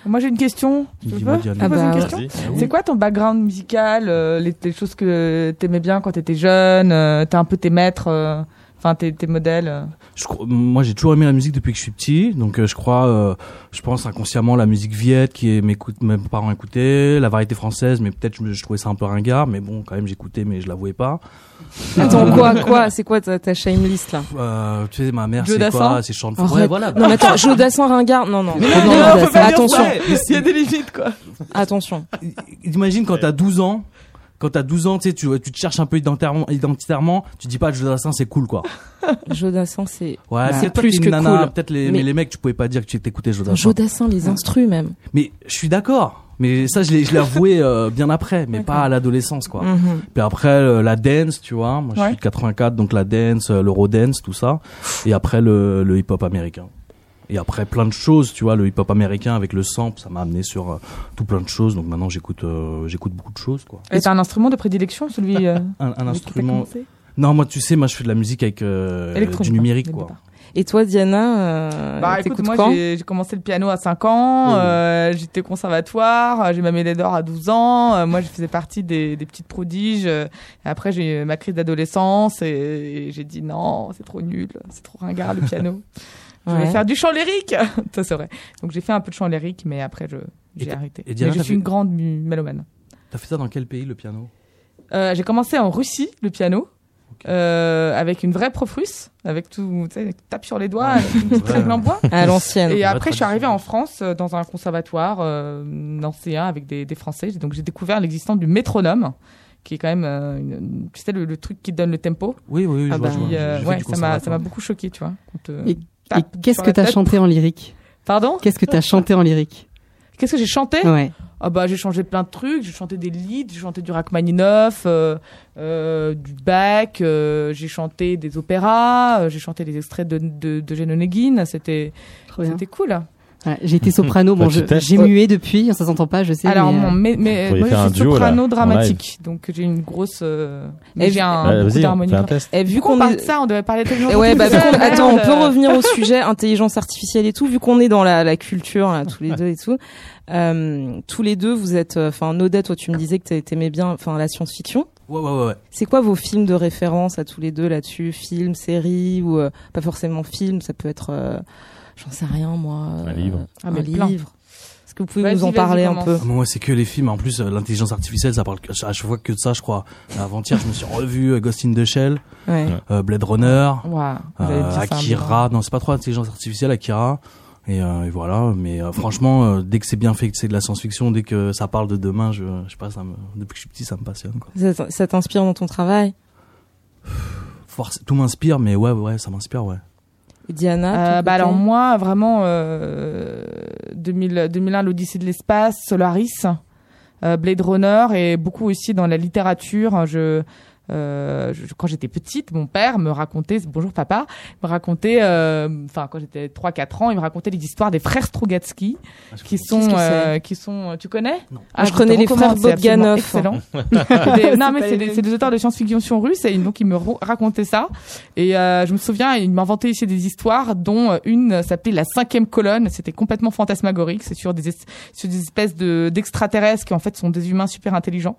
Moi, j'ai une question. Peux Ah une bah, question. C'est quoi ton background musical, euh, les, les choses que t'aimais bien quand t'étais jeune euh, T'as un peu tes maîtres, euh, enfin tes, tes modèles euh. Je moi, j'ai toujours aimé la musique depuis que je suis petit, donc euh, je crois, euh, je pense inconsciemment la musique viette qui est, m'écoute, mes parents écoutaient, la variété française, mais peut-être je, trouvais ça un peu ringard, mais bon, quand même j'écoutais, mais je l'avouais pas. Attends, quoi, quoi C'est quoi ta, ta shame list là? Euh, tu sais, ma mère, Joe c'est Dassin? Quoi C'est chant de Arrête. Ouais, voilà. Non, mais attends, Jodassin Ringard Non, non. Mais non, non, non, attention. Il y a des limites, quoi. attention. Imagine quand t'as 12 ans, quand t'as 12 ans, tu sais, tu, tu te cherches un peu identitairement, identitairement tu dis pas Joe Dassin, c'est cool, quoi. [LAUGHS] Jodassin, c'est. Ouais, C'est plus que nana, cool. Peut-être les, Mais- mais les mecs, tu pouvais pas dire que tu t'écoutais Joe Dassin. Jodassin, les instrus même. Mais je suis d'accord. Mais ça, je l'ai, avoué euh, bien après, mais pas à l'adolescence, quoi. Mhm. Puis après euh, la dance, tu vois. Moi, je Ouais. suis de 84, donc la dance, euh, l'eurodance, tout ça. Et après le, le hip-hop américain. Et après plein de choses, tu vois, le hip-hop américain avec le sample, ça m'a amené sur euh, tout plein de choses. Donc maintenant, j'écoute, euh, j'écoute beaucoup de choses, quoi. Et t'as un instrument de prédilection, celui euh, Un, instrument. Non, moi, tu sais, moi, je fais de la musique avec euh, du numérique, quoi. Et toi, Diana, euh, Bah écoute, moi j'ai commencé le piano à 5 ans, Oui. euh, j'étais au conservatoire, j'ai ma médaille d'or à 12 ans, euh, moi je faisais partie des, des petites prodiges. euh, et après j'ai eu ma crise d'adolescence et, et j'ai dit non, c'est trop nul, c'est trop ringard le piano. [LAUGHS] Je Ouais. vais faire du chant lyrique, [LAUGHS] ça c'est vrai. Donc j'ai fait un peu de chant lyrique, mais après je j'ai arrêté. et Diana, mais je suis fait- une grande mélomane. T'as fait ça dans quel pays, le piano? Euh, j'ai commencé en Russie le piano. Euh, avec une vraie prof russe, avec tout, tu sais, tape sur les doigts, avec une petite Ouais. règle en bois. À l'ancienne. Et après, je suis arrivée en France euh, dans un conservatoire euh, ancien avec des, des Français. Donc j'ai découvert l'existence du métronome, qui est quand même, euh, une- tu sais, le, le truc qui te donne le tempo. Oui, oui, oui. Ah je vois, bah, je vois. Euh, ouais, ça m'a, ça conservatoire. m'a beaucoup choqué, tu vois. te Et, et tape qu'est-ce que t'as chanté en lyrique Pardon? Qu'est-ce que t'as chanté en lyrique Qu'est-ce que j'ai chanté? Ouais. Ah bah j'ai changé plein de trucs, j'ai chanté des leads, j'ai chanté du Rachmaninoff, euh, euh, du Bach, euh, j'ai chanté des opéras, euh, j'ai chanté des extraits de de, de c'était c'était cool. Ouais, j'ai été soprano. [LAUGHS] Bon, Bah, j'ai mué depuis, ça s'entend pas, je sais. Alors mais, euh, mais, moi je suis duo, là, soprano dramatique, donc j'ai une grosse, euh, mais j'ai un Vas-y, d'harmonie. Et vu qu'on parle de ça, on devait parler tellement Eh ouais, bah, attends, on peut [LAUGHS] revenir au sujet intelligence artificielle et tout, vu qu'on est dans la, la culture là, tous les deux et tout. Euh, tous les deux, vous êtes, euh, enfin, Nodet, toi, tu me disais que t'a- t'aimais bien, enfin, la science-fiction. Ouais, ouais, ouais, ouais. C'est quoi vos films de référence à tous les deux là-dessus, films, séries ou euh, pas forcément films, ça peut être, euh, j'en sais rien moi, Un euh, livre. Ah, un mais plein. livre. Est-ce que vous pouvez nous en parler un peu? Ah, Moi, c'est que les films. En plus, euh, l'intelligence artificielle, ça parle que- à chaque fois que de ça, je crois. Avant-hier, je me suis revu euh, Ghost in the Shell, Ouais. euh, Blade Runner, euh, Akira. Non, c'est pas trop intelligence artificielle, Akira. Et, euh, et voilà. Mais euh, franchement, euh, dès que c'est bien fait, que c'est de la science-fiction, dès que ça parle de demain, je, je sais pas, ça me, depuis que je suis petit, ça me passionne. Quoi. Ça, t'inspire dans ton travail? Tout m'inspire, mais ouais, ouais, ça m'inspire, ouais. Diana Euh, bah alors moi vraiment euh, 2000, 2001 l'Odyssée de l'espace, Solaris, euh, Blade Runner et beaucoup aussi dans la littérature. Je, euh, je- quand j'étais petite, mon père me racontait, bonjour papa, me racontait, euh, enfin quand j'étais 3-4 ans, il me racontait les histoires des frères Strugatsky, qui sont, Qu'est-ce que euh, qui sont, tu connais? Non. Ah, je connais les frères Bogdanov. Excellent. [LAUGHS] [LAUGHS] Des- non mais c'est des, auteurs de science-fiction russes et donc ils me racontaient ça et euh, je me souviens il m'inventait ici des histoires dont euh, une s'appelait la cinquième colonne c'était complètement fantasmagorique c'est sur des es- sur des espèces de d'extraterrestres qui en fait sont des humains super intelligents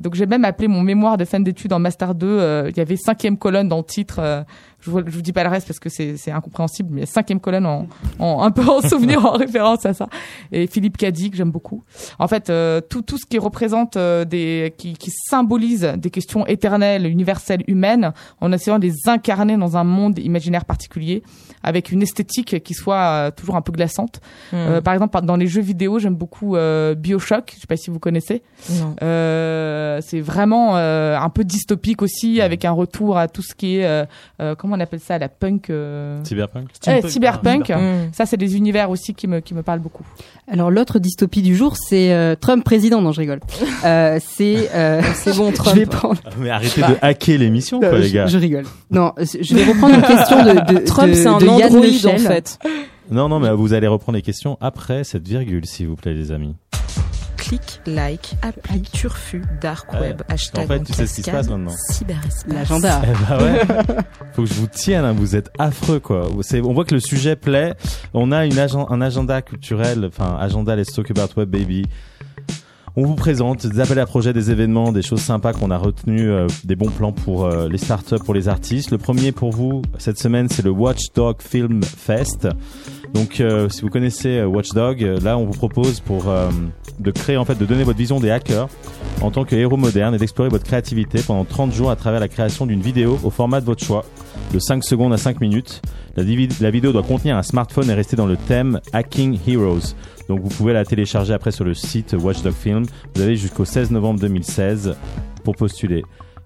donc j'ai même appelé mon mémoire de fin d'études en master 2 euh, il y avait cinquième colonne dans le titre euh, je vous, je vous dis pas le reste parce que c'est incompréhensible, mais cinquième colonne en, en un peu en [LAUGHS] souvenir, en référence à ça. Et Philippe Cadic, que j'aime beaucoup. En fait, euh, tout tout ce qui représente euh, des, qui, qui symbolise des questions éternelles, universelles, humaines, en essayant de les incarner dans un monde imaginaire particulier, avec une esthétique qui soit euh, toujours un peu glaçante. Hmm. Euh, par exemple, dans les jeux vidéo, j'aime beaucoup euh, Bioshock. Je sais pas si vous connaissez. Euh, c'est vraiment euh, un peu dystopique aussi, avec un retour à tout ce qui est euh, comment on appelle ça, la punk. euh, Cyberpunk eh, cyberpunk. Hmm. Ça, c'est des univers aussi qui me qui me parlent beaucoup. Alors l'autre dystopie du jour, c'est euh, Trump président. Non, je rigole. [LAUGHS] Euh, c'est euh, [LAUGHS] C'est bon, [LAUGHS] je Trump. vais prendre. Ah, Mais arrêtez de hacker l'émission, quoi, Euh, les je, gars. je rigole. Non, euh, je vais reprendre une question de, de Trump, c'est un de Yann en fait. Non, non, mais vous allez reprendre les questions après cette virgule, s'il vous plaît, les amis. Clic, like, appli, turfu, dark Ouais. web, hashtag. En fait, tu sais ce qui se passe maintenant. Cyberespace. L'agenda. Eh bah ouais. [LAUGHS] Faut que je vous tienne, hein, vous êtes affreux quoi. On voit que le sujet plaît. On a une agen- un agenda culturel, enfin agenda Let's Talk About Web Baby. On vous présente des appels à projets, des événements, des choses sympas qu'on a retenu, euh, des bons plans pour euh, les startups, pour les artistes. Le premier pour vous cette semaine, c'est le Watchdog Film Fest. Donc, euh, si vous connaissez euh, Watchdog, euh, là, on vous propose pour de créer en fait, de donner votre vision des hackers en tant que héros moderne et d'explorer votre créativité pendant 30 jours à travers la création d'une vidéo au format de votre choix, de 5 secondes à 5 minutes. La, la vidéo doit contenir un smartphone et rester dans le thème Hacking Heroes. Donc vous pouvez la télécharger après sur le site Watchdog Film. Vous avez jusqu'au 16 novembre 2016 pour postuler.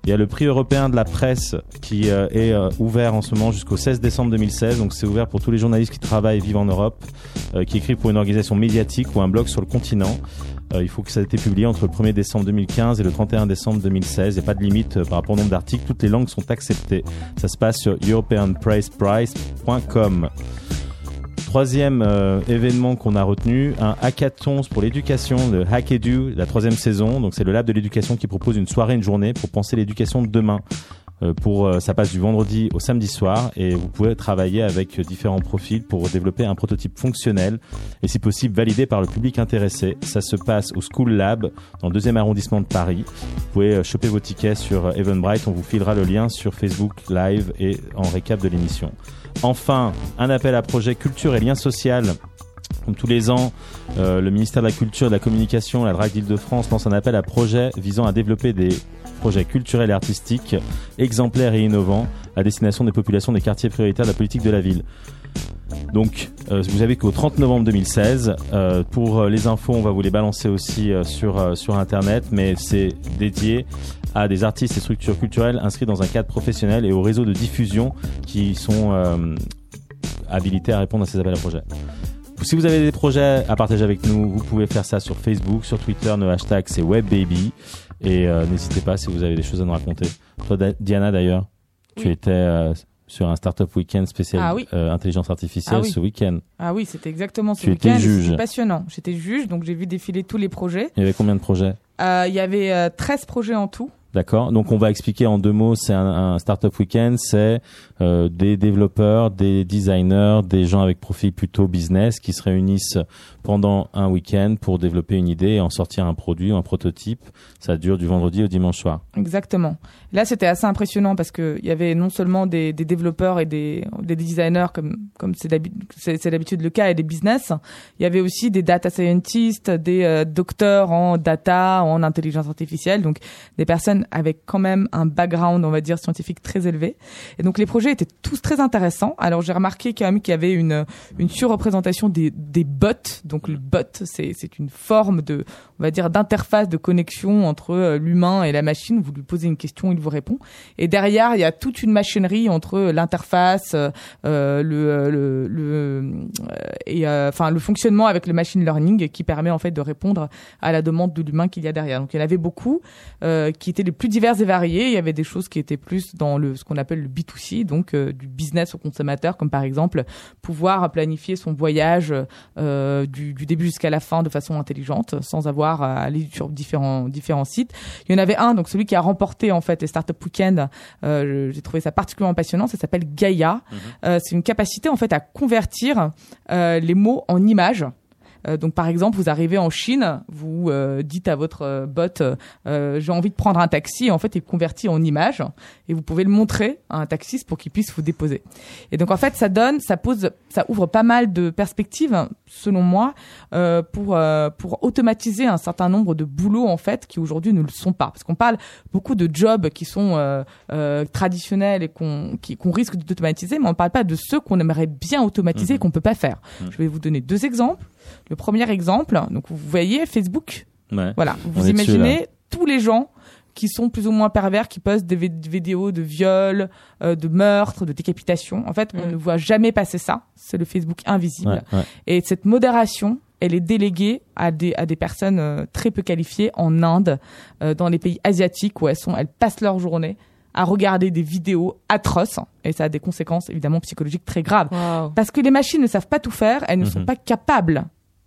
Il y a le prix européen de la presse qui euh, est euh, ouvert en ce moment jusqu'au 16 décembre 2016. Donc c'est ouvert pour tous les journalistes qui travaillent et vivent en Europe, euh, qui écrivent pour une organisation médiatique ou un blog sur le continent. Il faut que ça ait été publié entre le 1er décembre 2015 et le 31 décembre 2016. Il n'y a pas de limite par rapport au nombre d'articles. Toutes les langues sont acceptées. Ça se passe sur europeanpriceprice.com. Troisième euh, événement qu'on a retenu, un hackathon pour l'éducation, le Hackedu, la troisième saison. Donc c'est le lab de l'éducation qui propose une soirée, une journée pour penser l'éducation de demain. Euh, pour euh, ça passe du vendredi au samedi soir et vous pouvez travailler avec différents profils pour développer un prototype fonctionnel et si possible validé par le public intéressé. Ça se passe au School Lab dans le deuxième arrondissement de Paris. Vous pouvez choper vos tickets sur Eventbrite. On vous filera le lien sur Facebook Live et en récap de l'émission. Enfin, un appel à projet culture et lien social. Comme tous les ans, euh, le ministère de la Culture et de la Communication, la DRAC d'Île-de-France, lance un appel à projet visant à développer des projets culturels et artistiques exemplaires et innovants à destination des populations des quartiers prioritaires de la politique de la ville. Donc, euh, vous avez qu'au 30 novembre 2016. Euh, pour euh, les infos, on va vous les balancer aussi sur, sur Internet, mais c'est dédié à des artistes et structures culturelles inscrits dans un cadre professionnel et aux réseaux de diffusion qui sont habilités à répondre à ces appels à projets. Si vous avez des projets à partager avec nous, vous pouvez faire ça sur Facebook, sur Twitter. Nos hashtags c'est WebBaby. Et n'hésitez pas si vous avez des choses à nous raconter. Toi, Diana, d'ailleurs, tu étais sur un startup week-end spécial Ah oui. euh, intelligence artificielle Ah oui. ce week-end. Ah oui, c'était exactement ce Tu étais week-end. juge. C'était passionnant. J'étais juge, donc j'ai vu défiler tous les projets. Il y avait combien de projets? Euh, Il y avait euh, 13 projets en tout. D'accord. Donc on va expliquer en deux mots. C'est un, un startup week-end. C'est euh, des développeurs, des designers, des gens avec profil plutôt business qui se réunissent pendant un week-end pour développer une idée et en sortir un produit ou un prototype. Ça dure du vendredi au dimanche soir. Exactement. Là, c'était assez impressionnant parce que il y avait non seulement des, développeurs et des, des designers comme c'est d'habitude le cas et des business. Il y avait aussi des data scientists, des euh, docteurs en data, en intelligence artificielle, donc des personnes avec quand même un background, on va dire scientifique très élevé. Et donc les projets étaient tous très intéressants. Alors j'ai remarqué quand même qu'il y avait une surreprésentation des bots. Donc le bot, c'est une forme de on va dire d'interface de connexion entre euh, l'humain et la machine. Vous lui posez une question, il vous répond. Et derrière, il y a toute une machinerie entre l'interface, euh, le, euh, le, et le fonctionnement avec le machine learning qui permet en fait de répondre à la demande de l'humain qu'il y a derrière. Donc il y en avait beaucoup qui étaient les plus divers et variés. Il y avait des choses qui étaient plus dans le ce qu'on appelle le B2C, donc euh, du business au consommateur, comme par exemple pouvoir planifier son voyage euh, du, du début jusqu'à la fin de façon intelligente, sans avoir à aller sur différents différents sites. Il y en avait un, donc celui qui a remporté en fait les Startup Weekend. Euh, J'ai trouvé ça particulièrement passionnant. Ça s'appelle Gaia. Euh, c'est une capacité en fait à convertir les mots en images. Euh, donc par exemple, vous arrivez en Chine, vous euh, dites à votre euh, bot j'ai envie de prendre un taxi, et en fait il convertit en image et vous pouvez le montrer à un taxiste pour qu'il puisse vous déposer. Et donc en fait ça donne, ça pose, ça ouvre pas mal de perspectives selon moi pour pour automatiser un certain nombre de boulots en fait qui aujourd'hui ne le sont pas parce qu'on parle beaucoup de jobs qui sont euh, euh, traditionnels et qu'on qui- qu'on risque d'automatiser mais on ne parle pas de ceux qu'on aimerait bien automatiser et qu'on peut pas faire. Je vais vous donner deux exemples. Le premier exemple, donc vous voyez Facebook, Ouais. voilà, On vous dessus, imaginez tous les gens qui sont plus ou moins pervers, qui postent des vid- vidéos de viol, euh, de meurtre, de décapitation. En fait, on Mm. ne voit jamais passer ça. C'est le Facebook invisible. Ouais, ouais. Et cette modération, elle est déléguée à des, à des personnes euh, très peu qualifiées en Inde, euh, dans les pays asiatiques où elles sont, elles passent leur journée à regarder des vidéos atroces et ça a des conséquences évidemment psychologiques très graves. Parce que les machines ne savent pas tout faire, elles ne sont Mhm. pas capables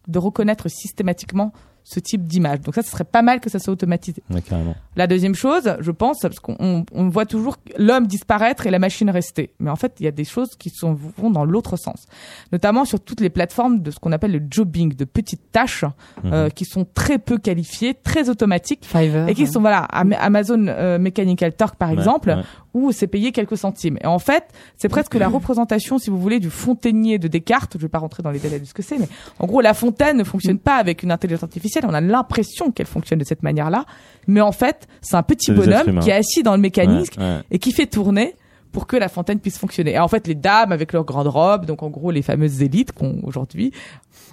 de reconnaître systématiquement ce type d'image. Donc ça, ce serait pas mal que ça soit automatisé. Ouais, carrément. La deuxième chose, je pense, parce qu'on on- on voit toujours l'homme disparaître et la machine rester. Mais en fait, il y a des choses qui sont, vont dans l'autre sens. Notamment sur toutes les plateformes de ce qu'on appelle le jobbing, de petites tâches Mhm. euh, qui sont très peu qualifiées, très automatiques. Fiverr. Et qui sont, voilà, Am- Amazon euh, Mechanical Turk, par Ouais, exemple, ouais. Où c'est payé quelques centimes. Et en fait, c'est presque la représentation, si vous voulez, du fontainier de Descartes. Je vais pas rentrer dans les détails de ce que c'est, mais en gros, la fontaine ne fonctionne pas avec une intelligence artificielle. On a l'impression qu'elle fonctionne de cette manière-là. Mais en fait, c'est un petit bonhomme qui est assis dans le mécanisme Ouais, ouais. et qui fait tourner pour que la fontaine puisse fonctionner. Et en fait, les dames avec leurs grandes robes, donc en gros les fameuses élites qu'on aujourd'hui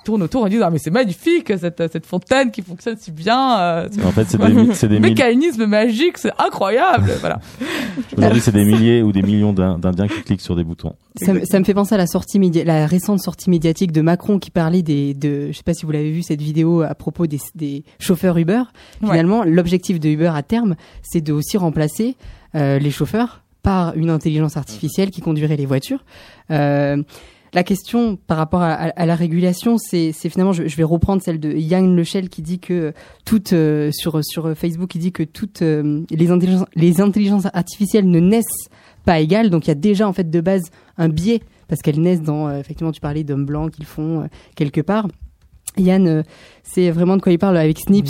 tournent autour et disent ah mais c'est magnifique cette cette fontaine qui fonctionne si bien. euh, c'est En fait, c'est des, [LAUGHS] mi- c'est des milliers. mécanisme magique, c'est incroyable. [LAUGHS] voilà. Aujourd'hui, c'est des milliers ou des millions d'In- d'Indiens qui cliquent sur des boutons. Ça, me- ça me fait penser à la sortie média la récente sortie médiatique de Macron qui parlait des, de, je sais pas si vous l'avez vu cette vidéo à propos des, des chauffeurs Uber. Ouais. Finalement, l'objectif de Uber à terme, c'est de aussi remplacer euh, les chauffeurs par une intelligence artificielle qui conduirait les voitures. Euh, la question par rapport à, à- à la régulation, c'est finalement, je, je vais reprendre celle de Yann Lechel qui dit que toutes euh, sur sur Facebook, qui dit que toutes euh, les intelligences les intelligences artificielles ne naissent pas égales. Donc il y a déjà en fait de base un biais parce qu'elles naissent dans euh, effectivement tu parlais d'hommes blancs qu'ils font quelque part. Yann, c'est vraiment de quoi il parle avec Snips,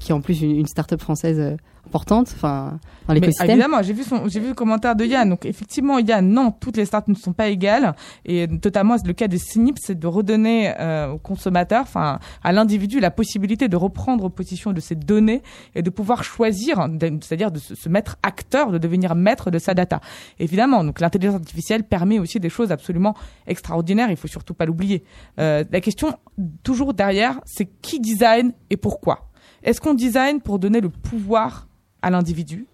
qui est en plus une, une start-up française importante, enfin dans Mais l'écosystème. évidemment, j'ai vu son, j'ai vu le commentaire de Yann. Donc effectivement, Yann, non, toutes les startups ne sont pas égales. Et notamment, le cas des Snips, c'est de redonner euh, au consommateur, enfin à l'individu, la possibilité de reprendre possession de ses données et de pouvoir choisir, c'est-à-dire de se, se mettre acteur, de devenir maître de sa data. Évidemment, donc l'intelligence artificielle permet aussi des choses absolument extraordinaires. Il faut surtout pas l'oublier. Euh, la question toujours derrière, c'est qui design et pourquoi? Est-ce qu'on design pour donner le pouvoir à l'individu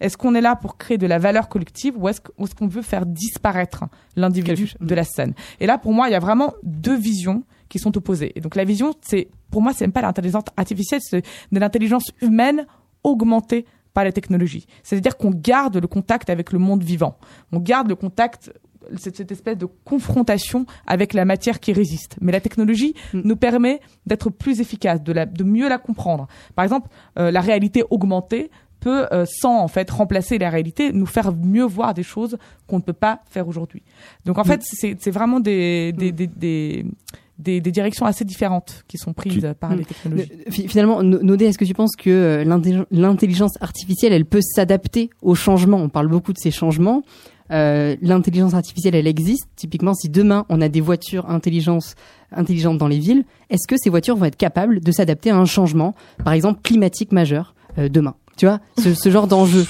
Est-ce qu'on est là pour créer de la valeur collective ou est-ce qu'- est-ce qu'on veut faire disparaître l'individu de la scène? Et là, pour moi, il y a vraiment deux visions qui sont opposées. Et donc la vision, c'est pour moi, c'est même pas l'intelligence artificielle, c'est de l'intelligence humaine augmentée par la technologie. C'est-à-dire qu'on garde le contact avec le monde vivant. On garde le contact cette, cette espèce de confrontation avec la matière qui résiste. Mais la technologie Mm. nous permet d'être plus efficace, de, la, de mieux la comprendre. Par exemple, euh, la réalité augmentée peut, euh, sans en fait remplacer la réalité, nous faire mieux voir des choses qu'on ne peut pas faire aujourd'hui. Donc en Mm. fait, c'est vraiment des, des, des, des, des, des directions assez différentes qui sont prises par Mm. les technologies. Euh, fi- Finalement, No- Nodé, est-ce que tu penses que euh, l'intelli- l'intelligence artificielle, elle peut s'adapter aux changements On parle beaucoup de ces changements. Euh, l'intelligence artificielle, elle existe. Typiquement, si demain on a des voitures intelligence, intelligentes dans les villes, est-ce que ces voitures vont être capables de s'adapter à un changement, par exemple climatique majeur, euh, demain? Tu vois, ce, ce genre d'enjeu.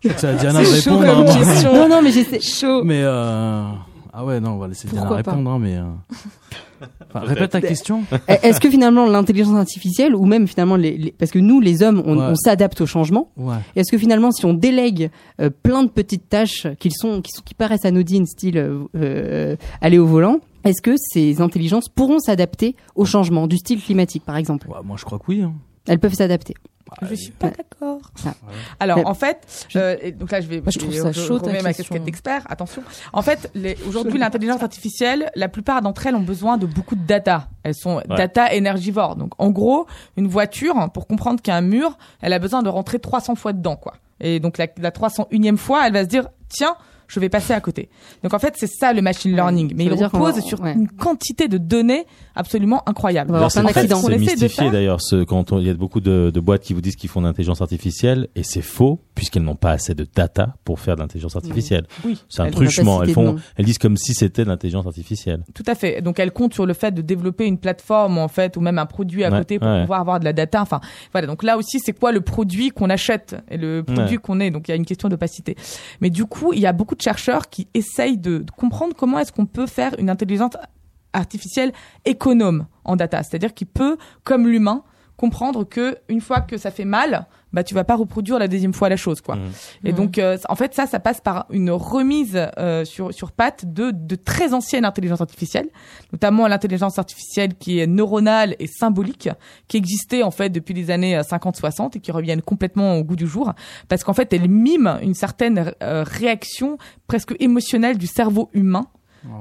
C'est à Diana de C'est chaud répondre. comme hein, question. Non, non, mais j'essaie. Chaud. Mais euh... ah ouais, non, on va laisser Diana Pourquoi répondre, hein, mais. euh, enfin, répète ta question. [LAUGHS] Est-ce que finalement l'intelligence artificielle, ou même finalement les, les- parce que nous, les hommes, on, Ouais. s'adapte au changement. Ouais. Est-ce que finalement, si on délègue euh, plein de petites tâches qui sont qui, sont, qui paraissent anodines, style euh, aller au volant, est-ce que ces intelligences pourront s'adapter au changement du style climatique, par exemple? Ouais, moi, je crois que oui. hein. Elles peuvent s'adapter. Je suis pas d'accord. Ah. Alors, en fait, euh, donc là, je vais, je trouve ça chaud, remets ma question. casquette d'expert. Attention. En fait, les- aujourd'hui, l'intelligence artificielle, la plupart d'entre elles ont besoin de beaucoup de data. Elles sont data énergivores. Donc, en gros, une voiture, pour comprendre qu'il y a un mur, elle a besoin de rentrer 300 fois dedans, quoi. Et donc, la, la 301e fois, elle va se dire, tiens, je vais passer à côté. Donc en fait, c'est ça le machine learning, mais Ça il repose va- sur ouais. une quantité de données absolument incroyable. Plein c'est- C'est essaie de mystifié d'ailleurs. ce- Quand il y a beaucoup de, de boîtes qui vous disent qu'ils font de l'intelligence artificielle, et c'est faux puisqu'elles n'ont pas assez de data pour faire de l'intelligence artificielle. Oui, C'est un elles- truchement. Elles font, elles disent comme si c'était de l'intelligence artificielle. Tout à fait. Donc elle compte sur le fait de développer une plateforme en fait ou même un produit à Ouais, côté pour ouais. pouvoir avoir de la data. Enfin voilà. Donc là aussi c'est quoi le produit qu'on achète et le produit Ouais. qu'on est? Donc il y a une question d'opacité. Mais du coup il y a beaucoup de chercheurs qui essayent de, de comprendre comment est-ce qu'on peut faire une intelligence artificielle économe en data. C'est-à-dire qui peut comme l'humain comprendre que une fois que ça fait mal, bah tu vas pas reproduire la deuxième fois la chose quoi. Mhm. Et donc euh, en fait ça ça passe par une remise euh, sur sur pattes de de très anciennes intelligences artificielles, notamment l'intelligence artificielle qui est neuronale et symbolique qui existait en fait depuis les années 50-60 et qui reviennent complètement au goût du jour parce qu'en fait elle mime une certaine euh, réaction presque émotionnelle du cerveau humain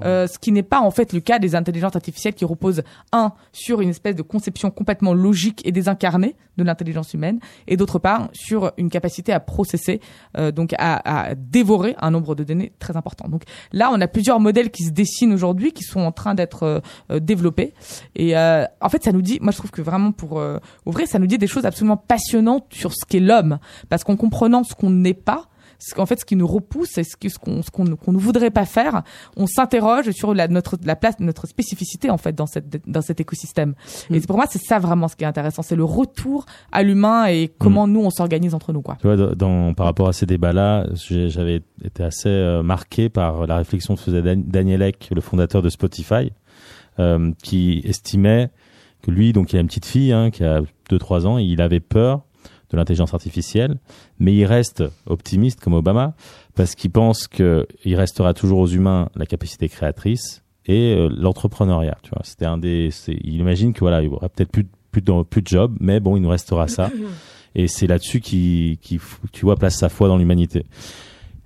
euh, ce qui n'est pas en fait le cas des intelligences artificielles qui reposent un sur une espèce de conception complètement logique et désincarnée de l'intelligence humaine et d'autre part sur une capacité à processer euh, donc à, à dévorer un nombre de données très important. Donc là on a plusieurs modèles qui se dessinent aujourd'hui qui sont en train d'être euh, euh, développés et euh, en fait ça nous dit moi je trouve que vraiment pour euh, ouvrir ça nous dit des choses absolument passionnantes sur ce qu'est l'homme parce qu'en comprenant ce qu'on n'est pas qu'en fait ce qui nous repousse et ce qu'on ne voudrait pas faire. On s'interroge sur la notre la place notre spécificité en fait dans cette dans cet écosystème. Et c'est pour moi c'est ça vraiment ce qui est intéressant. C'est le retour à l'humain et comment nous on s'organise entre nous quoi. Tu vois, dans, par rapport à ces débats-là, j'avais été assez euh, marqué par la réflexion que faisait Dan- Daniel Ek, le fondateur de Spotify, euh, qui estimait que lui, donc il a une petite fille hein, qui a 2-3 ans, et il avait peur de l'intelligence artificielle, mais il reste optimiste comme Obama, parce qu'il pense qu'il restera toujours aux humains la capacité créatrice et euh, l'entrepreneuriat. Tu vois, c'était un des. c'est- Il imagine que voilà, il y aura peut-être plus de- plus de plus de job, mais bon, il nous restera ça. [CLEARS THROAT] Et c'est là-dessus qu'il, f- tu vois, place sa foi dans l'humanité.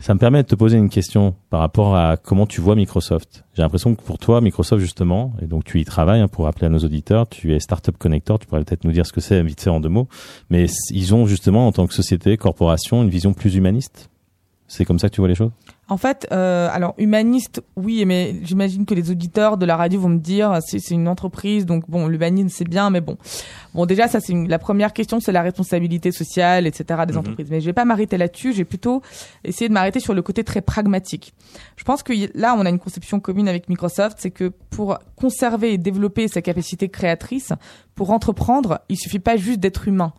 Ça me permet de te poser une question par rapport à comment tu vois Microsoft. J'ai l'impression que pour toi, Microsoft justement, et donc tu y travailles, hein, pour rappeler à nos auditeurs, tu es Startup Connector, tu pourrais peut-être nous dire ce que c'est vite fait en deux mots, mais ils ont justement en tant que société, corporation, une vision plus humaniste. C'est comme ça que tu vois les choses? En fait, euh, alors humaniste, oui, mais j'imagine que les auditeurs de la radio vont me dire c'est une entreprise, donc bon, l'humanisme c'est bien, mais bon, bon déjà ça c'est la première question, c'est la responsabilité sociale, etc. des Mhm. entreprises. Mais je vais pas m'arrêter là-dessus, j'ai plutôt essayé de m'arrêter sur le côté très pragmatique. Je pense que là on a une conception commune avec Microsoft, c'est que pour conserver et développer sa capacité créatrice, pour entreprendre, il suffit pas juste d'être humain.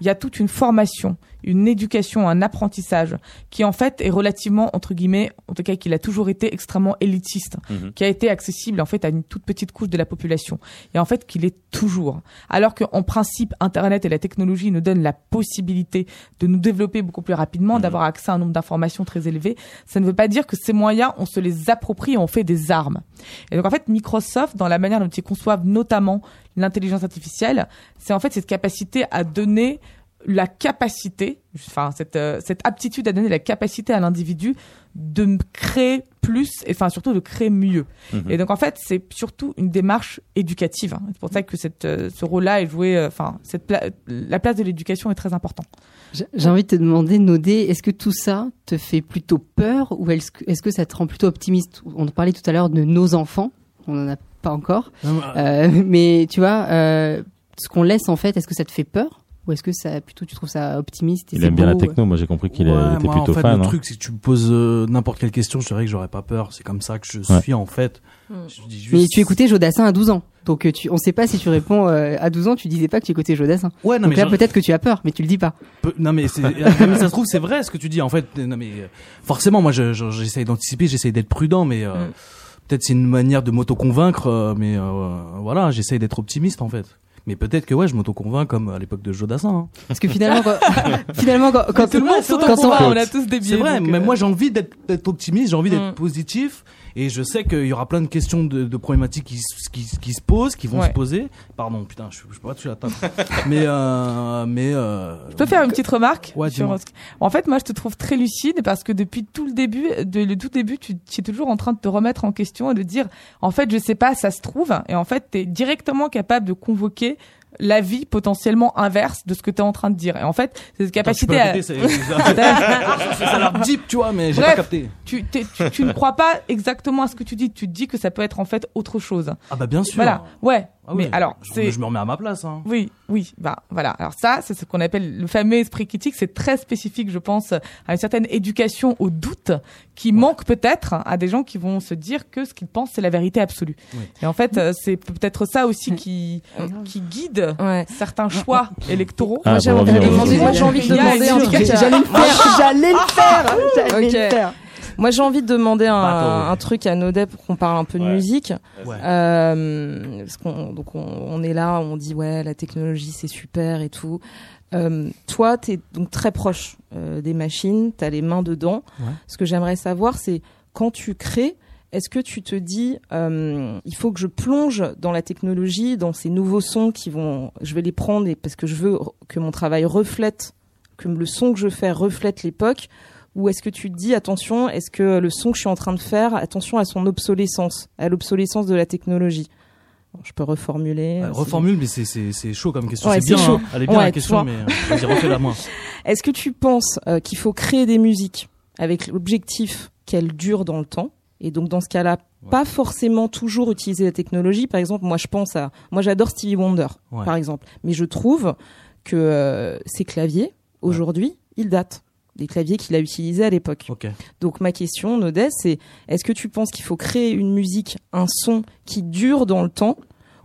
Il y a toute une formation, une éducation, un apprentissage qui en fait est relativement entre guillemets, en tout cas qu'il a toujours été extrêmement élitiste, Mhm. qui a été accessible en fait à une toute petite couche de la population et en fait qu'il est toujours. Alors qu'en principe Internet et la technologie nous donnent la possibilité de nous développer beaucoup plus rapidement, d'avoir accès à un nombre d'informations très élevé, ça ne veut pas dire que ces moyens on se les approprie et on fait des armes. Et donc en fait Microsoft dans la manière dont ils conçoivent notamment l'intelligence artificielle, c'est en fait cette capacité à donner la capacité, enfin cette, euh, cette aptitude à donner la capacité à l'individu de créer plus et enfin surtout de créer mieux. Mhm. Et donc en fait c'est surtout une démarche éducative. hein. C'est pour ça que cette, euh, ce rôle-là est joué, euh, enfin cette pla- la place de l'éducation est très importante. J'ai envie de te demander, Nodé, est-ce que tout ça te fait plutôt peur ou est-ce que, est-ce que ça te rend plutôt optimiste? On parlait tout à l'heure de nos enfants, on n'en a pas encore, Euh, [LAUGHS] mais tu vois, euh, ce qu'on laisse en fait, est-ce que ça te fait peur? Ou est-ce que ça plutôt tu trouves ça optimiste et Il aime bien la beau, techno, moi j'ai compris qu'il Ouais, était moi, plutôt en fait, fan. Le hein. truc, c'est que tu me poses euh, n'importe quelle question, je dirais que j'aurais pas peur. C'est comme ça que je Ouais. suis en fait. Hmm. Je dis juste- Mais tu écoutais Jodassin à 12 ans. Donc euh, tu, on sait pas si tu réponds euh, à 12 ans, tu disais pas que tu écoutais Jodassin. Ouais, non Donc mais là je- peut-être que tu as peur, mais tu le dis pas. Peu- non mais [LAUGHS] ça se trouve c'est vrai ce que tu dis en fait non mais euh, forcément moi je- je- j'essaye d'anticiper j'essaye d'être prudent mais euh, Mm. peut-être c'est une manière de m'auto-convaincre euh, mais euh, voilà j'essaye d'être optimiste en fait mais peut-être que ouais je m'auto-convainc comme à l'époque de Jodassin hein. Parce que finalement, quand, [LAUGHS] finalement quand, quand Tout le monde s'auto-convainc, on- a tous des biais. c'est vrai mais euh, moi j'ai envie d'être d'être optimiste j'ai envie d'être Mm. positif et je sais qu'il y aura plein de questions de, de problématiques qui, s- qui, qui se posent qui vont Ouais. se poser. Pardon putain je, je peux pas toucher la table. [LAUGHS] Mais euh, mais euh, Je peux faire une petite remarque Ouais, sur En fait, moi, je te trouve très lucide parce que depuis tout le début, de, le tout début, tu, tu es toujours en train de te remettre en question et de dire, en fait, je sais pas, ça se trouve, et en fait, tu es directement capable de convoquer l'avis potentiellement inverse de ce que tu es en train de dire. Et en fait, cette Attends, tu peux capacité à... répéter, [LAUGHS] [LAUGHS] c'est- ça a l'air deep, tu vois, mais j'ai pas capté. tu, tu ne crois pas exactement à ce que tu dis. Tu te dis que ça peut être en fait autre chose. Ah bah bien sûr. Voilà. Ouais. Ah oui. Mais alors, Je- c'est Je me remets à ma place. Hein. Oui, oui, bah voilà. Alors ça, c'est ce qu'on appelle le fameux esprit critique. C'est très spécifique, je pense, à une certaine éducation au doute qui manque peut-être à des gens qui vont se dire que ce qu'ils pensent c'est la vérité absolue. Oui. Et en fait, euh, c'est peut-être ça aussi qui qui guide Ouais. certains choix électoraux. Ah, Moi, j'ai envie, de demander J'allais le faire. J'allais le faire. Moi, j'ai envie de demander un, Bah, un truc à Nodep pour qu'on parle un peu de Ouais. musique. Ouais. Euh, parce qu'on, donc on, on est là, on dit ouais, la technologie c'est super et tout. Euh, toi, t'es donc très proche euh, des machines, t'as les mains dedans. Ouais. Ce que j'aimerais savoir, c'est quand tu crées, est-ce que tu te dis, euh, il faut que je plonge dans la technologie, dans ces nouveaux sons qui vont, je vais les prendre et parce que je veux que mon travail reflète, que le son que je fais reflète l'époque, ou est-ce que tu te dis attention, est-ce que le son que je suis en train de faire, attention à son obsolescence, à l'obsolescence de la technologie Je peux reformuler. Euh, reformule, mais c'est chaud comme question. Ouais, c'est bien. hein. Elle est bien Ouais, la question, mais euh, vas-y refais-la moi. [LAUGHS] Est-ce que tu penses euh, qu'il faut créer des musiques avec l'objectif qu'elles durent dans le temps et donc dans ce cas-là, Ouais. pas forcément toujours utiliser la technologie? Par exemple, moi je pense à, moi j'adore Stevie Wonder, par exemple, mais je trouve que euh, ces claviers aujourd'hui, ils datent des claviers qu'il a utilisés à l'époque. Donc ma question, Nodès, c'est est-ce que tu penses qu'il faut créer une musique, un son qui dure dans le temps,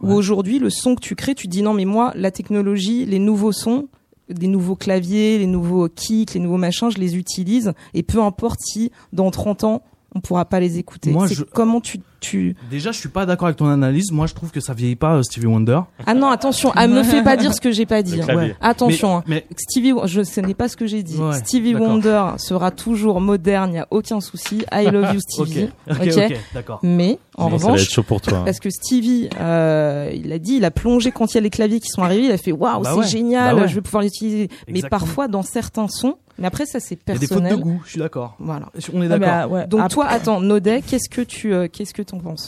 ou aujourd'hui le son que tu crées, tu te dis non mais moi la technologie, les nouveaux sons, des nouveaux claviers, les nouveaux kicks, les nouveaux machins, je les utilise et peu importe si dans 30 ans on pourra pas les écouter. Moi, C'est je- comment tu tu Déjà, je suis pas d'accord avec ton analyse. Moi, je trouve que ça vieillit pas euh, Stevie Wonder. ah non attention, ah, me fais pas dire ce que j'ai pas dit. Hein. clavier. Attention. hein. Mais, Stevie, je, ce n'est pas ce que j'ai dit. Ouais, Stevie. Wonder sera toujours moderne, il n'y a aucun souci. I love you Stevie. [LAUGHS] ok, d'accord. Mais en Mais ça va revanche, être chaud pour toi. hein. parce que Stevie, euh, il a dit, il a plongé quand il y a les claviers qui sont arrivés, il a fait waouh, Bah c'est ouais, génial, bah ouais. je vais pouvoir l'utiliser. Mais parfois dans certains sons, mais après ça c'est Il y a des fautes de personnel. goût. Je suis d'accord. Voilà. On est d'accord. ah, ouais. Donc Après- toi, attends, Nodet, qu'est-ce que tu, euh, qu'est-ce que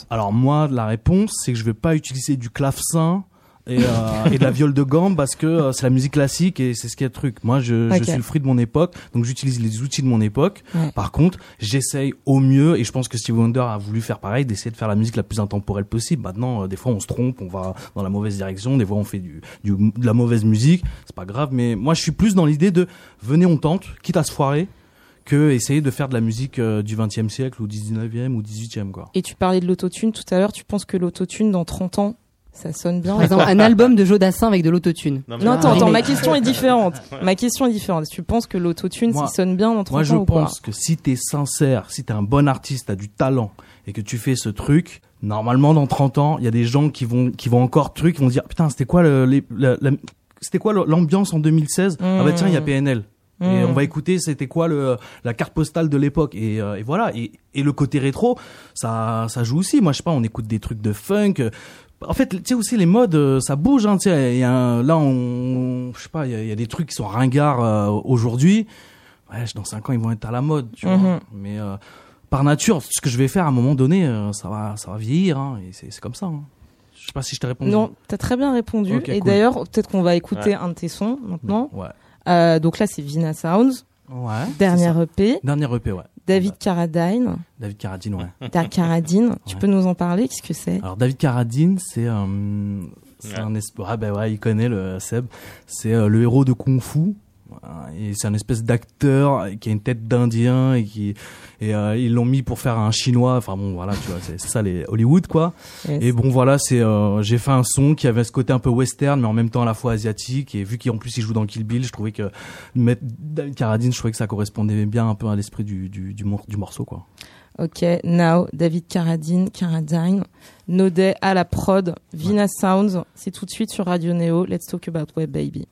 Alors moi, la réponse, c'est que je vais pas utiliser du clavecin et, euh, et de la viole de gamme parce que euh, c'est la musique classique et c'est ce qui est le truc. Moi, je, suis le fruit de mon époque, donc j'utilise les outils de mon époque. Ouais. Par contre, j'essaye au mieux et je pense que Steve Wonder a voulu faire pareil, d'essayer de faire la musique la plus intemporelle possible. Maintenant, euh, des fois, on se trompe, on va dans la mauvaise direction, des fois, on fait du, du de la mauvaise musique. C'est pas grave, mais moi, je suis plus dans l'idée de venez, on tente, quitte à se foirer, que essayer de faire de la musique euh, du 20e siècle ou 19e ou 18e quoi. Et tu parlais de l'autotune tout à l'heure, tu penses que l'autotune dans 30 ans, ça sonne bien? Par exemple, un album de Jodassin avec de l'autotune. mais- Non, attends, attends, ma question est différente. [LAUGHS] Ma question est différente. Tu penses que l'autotune, Moi- ça sonne bien dans 30 Moi, je ans ou quoi pense que si t'es sincère, si t'es un bon artiste, t'as du talent et que tu fais ce truc, normalement, dans 30 ans, il y a des gens qui vont, qui vont encore truc, qui vont dire, putain, c'était quoi le, les- la- la- c'était quoi l'ambiance en 2016? Ah bah tiens, il y a PNL. Et on va écouter c'était quoi le la carte postale de l'époque. Et, euh, et voilà. Et, et le côté rétro ça ça joue aussi. Moi je sais pas on écoute des trucs de funk. En fait tu sais aussi les modes euh, ça bouge hein. Tu sais là on je sais pas il y a, il y a des trucs qui sont ringards euh, aujourd'hui. Ouais dans cinq ans ils vont être à la mode tu vois. Mhm. mais euh, par nature ce que je vais faire à un moment donné euh, ça va ça va vieillir hein, et c'est comme ça hein. je sais pas si je t'ai répondu. Non, t'as très bien répondu. Et cool. d'ailleurs, peut-être qu'on va écouter un de tes sons maintenant. ouais Euh, donc là, c'est Vina Sounds, ouais dernière. EP. dernier EP ouais David Carradine, David Carradine ouais [LAUGHS] Da- Carradine. [LAUGHS] Tu Ouais. peux nous en parler Qu'est-ce que c'est? Alors David Carradine, c'est euh, c'est Ouais. un esp- ah ben ouais, il connaît le Seb. C'est euh, le héros de Kung Fu. Voilà, Et c'est un espèce d'acteur qui a une tête d'Indien et qui et euh, ils l'ont mis pour faire un chinois. Enfin bon voilà, tu vois, c'est ça les Hollywood quoi. Yes. Et bon voilà, c'est euh, j'ai fait un son qui avait ce côté un peu western mais en même temps à la fois asiatique et vu qu'en plus il joue dans Kill Bill, je trouvais que mettre David Carradine, je trouvais que ça correspondait bien un peu à l'esprit du du du, mor- du morceau quoi. Ok, now, David Carradine, Carradine, Nodet à la prod, Vina Sounds. C'est tout de suite sur Radio Neo. Let's talk about web, baby.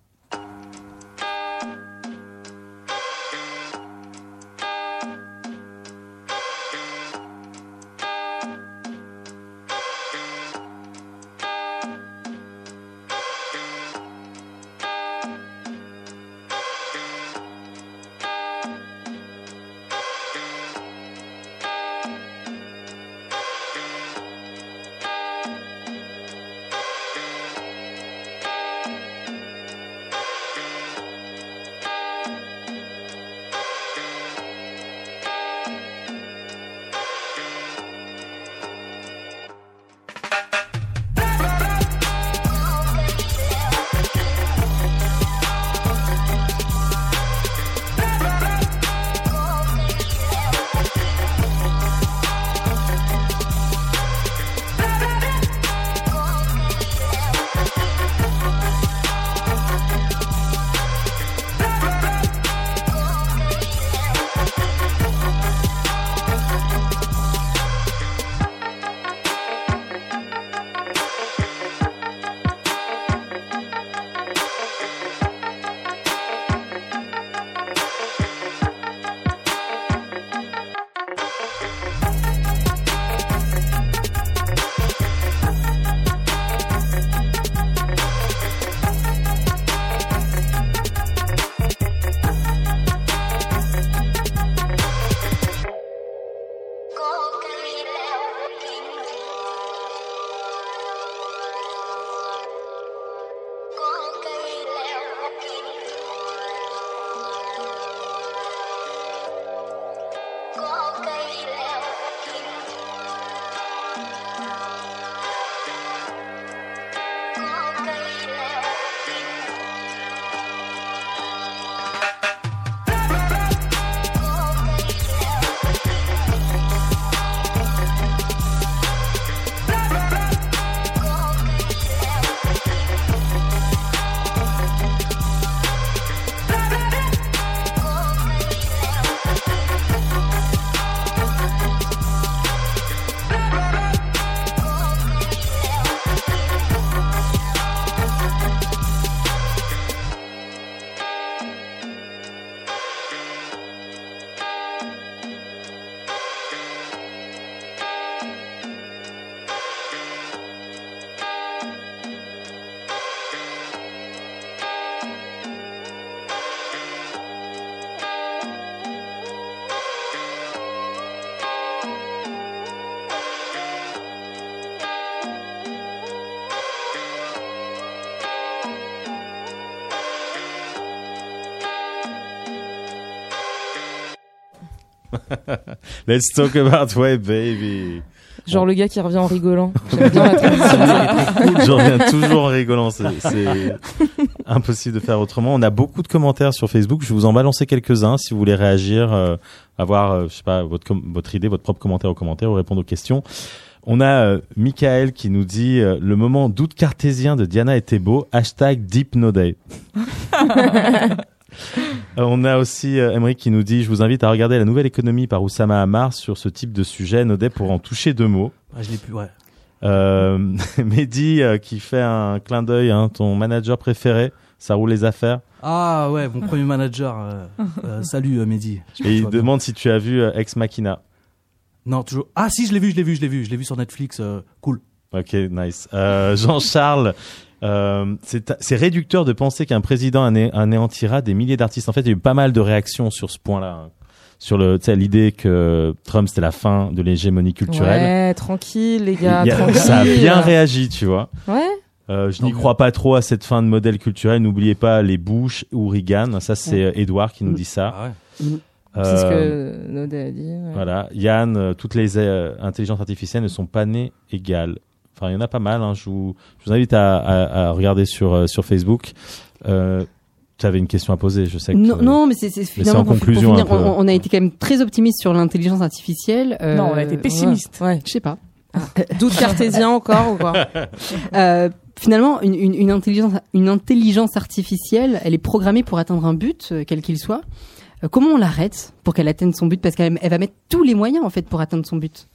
[LAUGHS] Let's talk about web, baby. Genre le gars qui revient en rigolant. [LAUGHS] J'aime bien la transition. Je reviens toujours en rigolant. C'est impossible de faire autrement. On a beaucoup de commentaires sur Facebook. Je vais vous en balancer quelques-uns si vous voulez réagir, euh, avoir, euh, je sais pas, votre, votre idée, votre propre commentaire aux commentaires ou répondre aux questions. On a euh, Michael qui nous dit euh, le moment doute cartésien de Diana était beau. Hashtag Deep No Day. [LAUGHS] Euh, On a aussi euh, Emmerich qui nous dit je vous invite à regarder la nouvelle économie par Oussama Hamar sur ce type de sujet. Nodé pour en toucher deux mots. Ah, je l'ai plus, ouais. Euh, [LAUGHS] Mehdi euh, qui fait un clin d'œil, hein, ton manager préféré, ça roule les affaires. Ah ouais, mon premier manager. euh, [LAUGHS] euh, salut euh, Mehdi. Et il bien. demande si tu as vu euh, Ex Machina. Non, toujours. Ah si, je l'ai vu, je l'ai vu, je l'ai vu, je l'ai vu sur Netflix. euh, cool. Ok, nice. Euh, Jean-Charles, euh, c'est c'est réducteur de penser qu'un président ané- anéantira des milliers d'artistes. En fait, il y a eu pas mal de réactions sur ce point-là. hein. Sur le, tu sais, l'idée que Trump c'était la fin de l'hégémonie culturelle. Ouais, tranquille les gars, a- tranquille. ça a bien réagi, tu vois. Ouais. Euh, je n'y crois pas trop à cette fin de modèle culturel. N'oubliez pas les Bush ou Reagan. Ça, c'est euh, Edouard qui nous dit ça. Ah ouais. C'est ce Euh, que Nodé a dit. ouais. Voilà, Yann, euh, toutes les euh, intelligences artificielles ne sont pas nées égales. Enfin, il y en a pas mal. Hein. Je, vous, je vous invite à, à, à regarder sur euh, sur Facebook. Euh, tu avais une question à poser, je sais que. Non, non, mais c'est finalement en pour, pour conclusion finir, on, on a été quand même très optimiste sur l'intelligence artificielle. euh, Non, on a été pessimiste. Ouais. Je sais pas. Doute cartésien encore ou quoi [LAUGHS] Euh, finalement, une, une, une intelligence, une intelligence artificielle, elle est programmée pour atteindre un but, euh, quel qu'il soit. Euh, comment on l'arrête pour qu'elle atteigne son but? Parce qu'elle elle va mettre tous les moyens en fait pour atteindre son but.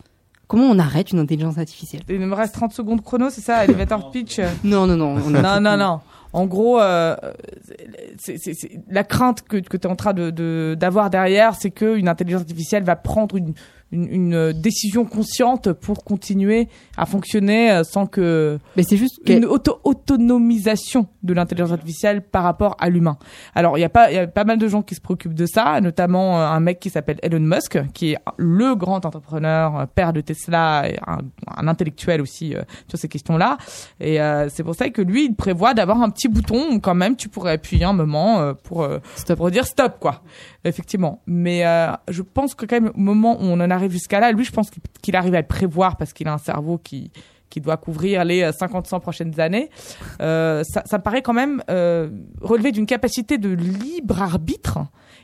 Comment on arrête une intelligence artificielle? Il me reste 30 secondes chrono, c'est ça, elevator pitch Non, non, non. on a- Non, non, non. En gros, euh, c'est- c'est- c'est- la crainte que, que tu es en train de- de- d'avoir derrière, c'est qu'une intelligence artificielle va prendre une, une, une, euh, décision consciente pour continuer à fonctionner euh, sans que Mais c'est juste une auto autonomisation de l'intelligence artificielle par rapport à l'humain. Alors il y a pas il y a pas mal de gens qui se préoccupent de ça, notamment euh, un mec qui s'appelle Elon Musk, qui est le grand entrepreneur, père de Tesla, et un, un intellectuel aussi euh, sur ces questions-là. Et euh, c'est pour ça que lui il prévoit d'avoir un petit bouton où quand même tu pourrais appuyer un moment euh, pour euh, Stop. pour dire stop quoi. Effectivement. Mais euh, je pense que quand même au moment où on en arrive jusqu'à là, lui je pense qu'il- arrive à le prévoir parce qu'il a un cerveau qui qui doit couvrir les 50-100 prochaines années, euh, ça, ça me paraît quand même euh, relever d'une capacité de libre arbitre.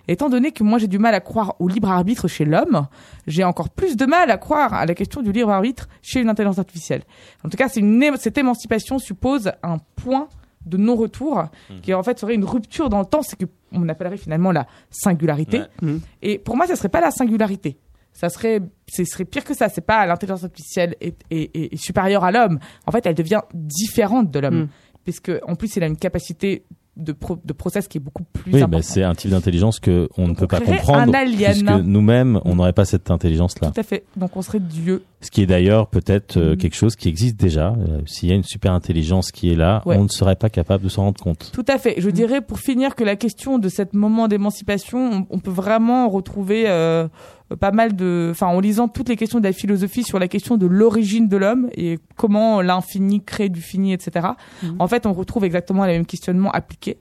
Étant donné que moi j'ai du mal à croire au libre arbitre chez l'homme, j'ai encore plus de mal à croire à la question du libre arbitre chez une intelligence artificielle. En tout cas, une cette émancipation suppose un point de non-retour qui en fait serait une rupture dans le temps, c'est que on appellerait finalement la singularité. Ouais. Mhm. Et pour moi, ça serait pas la singularité. Ça serait, ce serait pire que ça. C'est pas l'intelligence artificielle est, est, est- est supérieure à l'homme. En fait, elle devient différente de l'homme, Mm. puisque en plus, il a une capacité de, pro, de process qui est beaucoup plus Oui, mais c'est un type d'intelligence que on ne peut on pas comprendre un alien. puisque nous-mêmes on n'aurait pas cette intelligence-là. Tout à fait. Donc, on serait Dieu. Ce qui est d'ailleurs peut-être euh, Mhm. quelque chose qui existe déjà. Euh, S'il y a une super intelligence qui est là, Ouais. on ne serait pas capable de s'en rendre compte. Tout à fait. Je Mm. dirais pour finir que la question de cet moment d'émancipation, on, on peut vraiment retrouver euh, pas mal de, enfin, en lisant toutes les questions de la philosophie sur la question de l'origine de l'homme et comment l'infini crée du fini, etc. Mhm. En fait, on retrouve exactement les mêmes questionnements appliqués.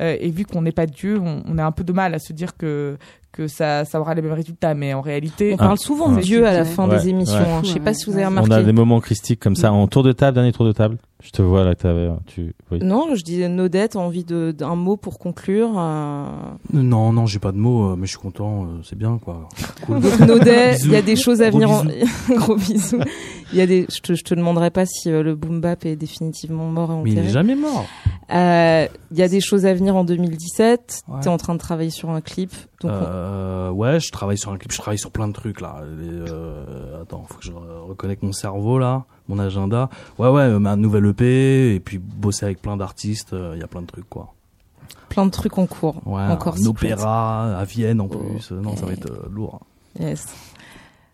Euh, et vu qu'on n'est pas Dieu, on, on a un peu de mal à se dire que que ça, ça aura les mêmes résultats. Mais en réalité, On parle souvent de. Dieu à la fin Ouais, des émissions. ouais. hein. Je sais pas si vous avez On remarqué. a des moments christiques comme ça. En tour de table, dernier tour de table. Je te vois là, tu, oui. Non, je disais Nodette, envie de- d'un mot pour conclure. euh. Non, non, j'ai pas de mots, euh, mais je suis content, c'est bien quoi. Cool. Donc Nodet, Bisous. il y a des choses à Gros venir. En... [LAUGHS] Gros bisous. Il y a des. Je te, je te demanderai pas si le boom bap est définitivement mort et Mais il enterré. est jamais mort. Euh, Il y a des choses à venir en 2017. Ouais. T'es en train de travailler sur un clip. Donc on- Euh, ouais, je travaille sur un clip, je travaille sur plein de trucs là. Euh, attends, faut que je re- reconnecte mon cerveau là, mon agenda. Ouais, ouais, euh, ma nouvelle EP et puis bosser avec plein d'artistes. Il y a plein de trucs quoi. plein de trucs en cours. Ouais, Encore un opéra à Vienne en Oh. plus. Euh, Non, ça va être euh, lourd. Yes.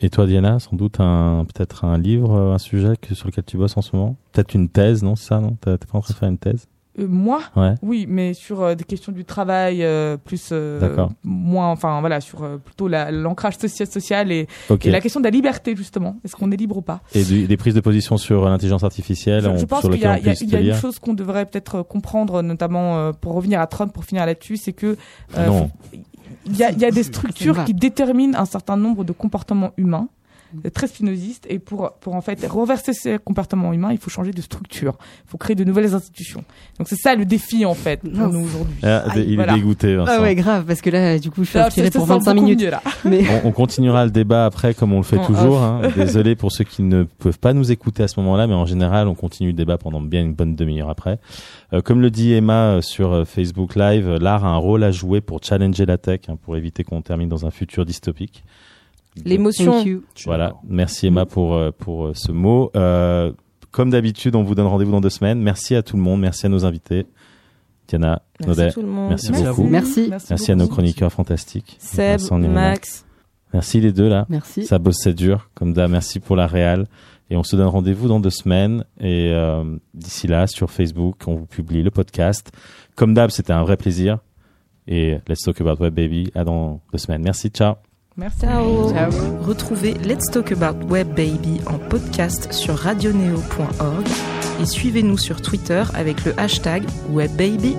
Et toi, Diana, sans doute un, peut-être un livre, euh, un sujet que, sur lequel tu bosses en ce moment? Peut-être une thèse, non, c'est ça, non? T'es pas en train de faire une thèse? Euh, moi, Ouais. oui, mais sur euh, des questions du travail, euh, plus euh, D'accord. moins, enfin voilà, sur euh, plutôt la- l'ancrage social, social et, la question de la liberté justement. Est-ce qu'on est libre ou pas? Et du- des prises de position sur l'intelligence artificielle, je, on- je pense sur qu'il y a, y y une chose qu'on devrait peut-être comprendre, notamment euh, pour revenir à Trump, pour finir là-dessus, c'est que Ah euh, non. il y a, il y a des structures qui déterminent un certain nombre de comportements humains très spinozistes et pour pour en fait renverser ces comportements humains il faut changer de structure il faut créer de nouvelles institutions donc c'est ça le défi en fait pour nous aujourd'hui Ah, il voilà. est dégoûté, Vincent. Ah ouais, grave, parce que là, du coup, je suis Ah, inspirée pour sent 25 beaucoup minutes. mieux, là. [LAUGHS] Mais On, on continuera le débat après comme on le fait En toujours. off. hein. Désolé pour ceux qui ne peuvent pas nous écouter à ce moment-là, mais en général, on continue le débat pendant bien une bonne demi-heure après. Euh, comme le dit Emma euh, sur euh, Facebook Live, euh, l'art a un rôle à jouer pour challenger la tech, hein, pour éviter qu'on termine dans un futur dystopique. L'émotion. thank you. Voilà, merci Emma pour euh, pour euh, ce mot. Euh, comme d'habitude, on vous donne rendez-vous dans deux semaines. Merci à tout le monde, merci à nos invités. Diana, Merci Naudet, tout le monde. merci, Merci à beaucoup. vous. Merci. Merci à nos chroniqueurs fantastiques. Seb. Max. Merci les deux là. Merci. Ça bosse, c'est dur. Comme d'hab, merci pour la réal. Et on se donne rendez-vous dans deux semaines. Et euh, d'ici là, sur Facebook, on vous publie le podcast. Comme d'hab, c'était un vrai plaisir. Et let's talk about web baby. À dans deux semaines. Merci, ciao. Merci Ciao. Ciao. Retrouvez Let's Talk About Web Baby en podcast sur radioneo.org et suivez-nous sur Twitter avec le hashtag WebBaby.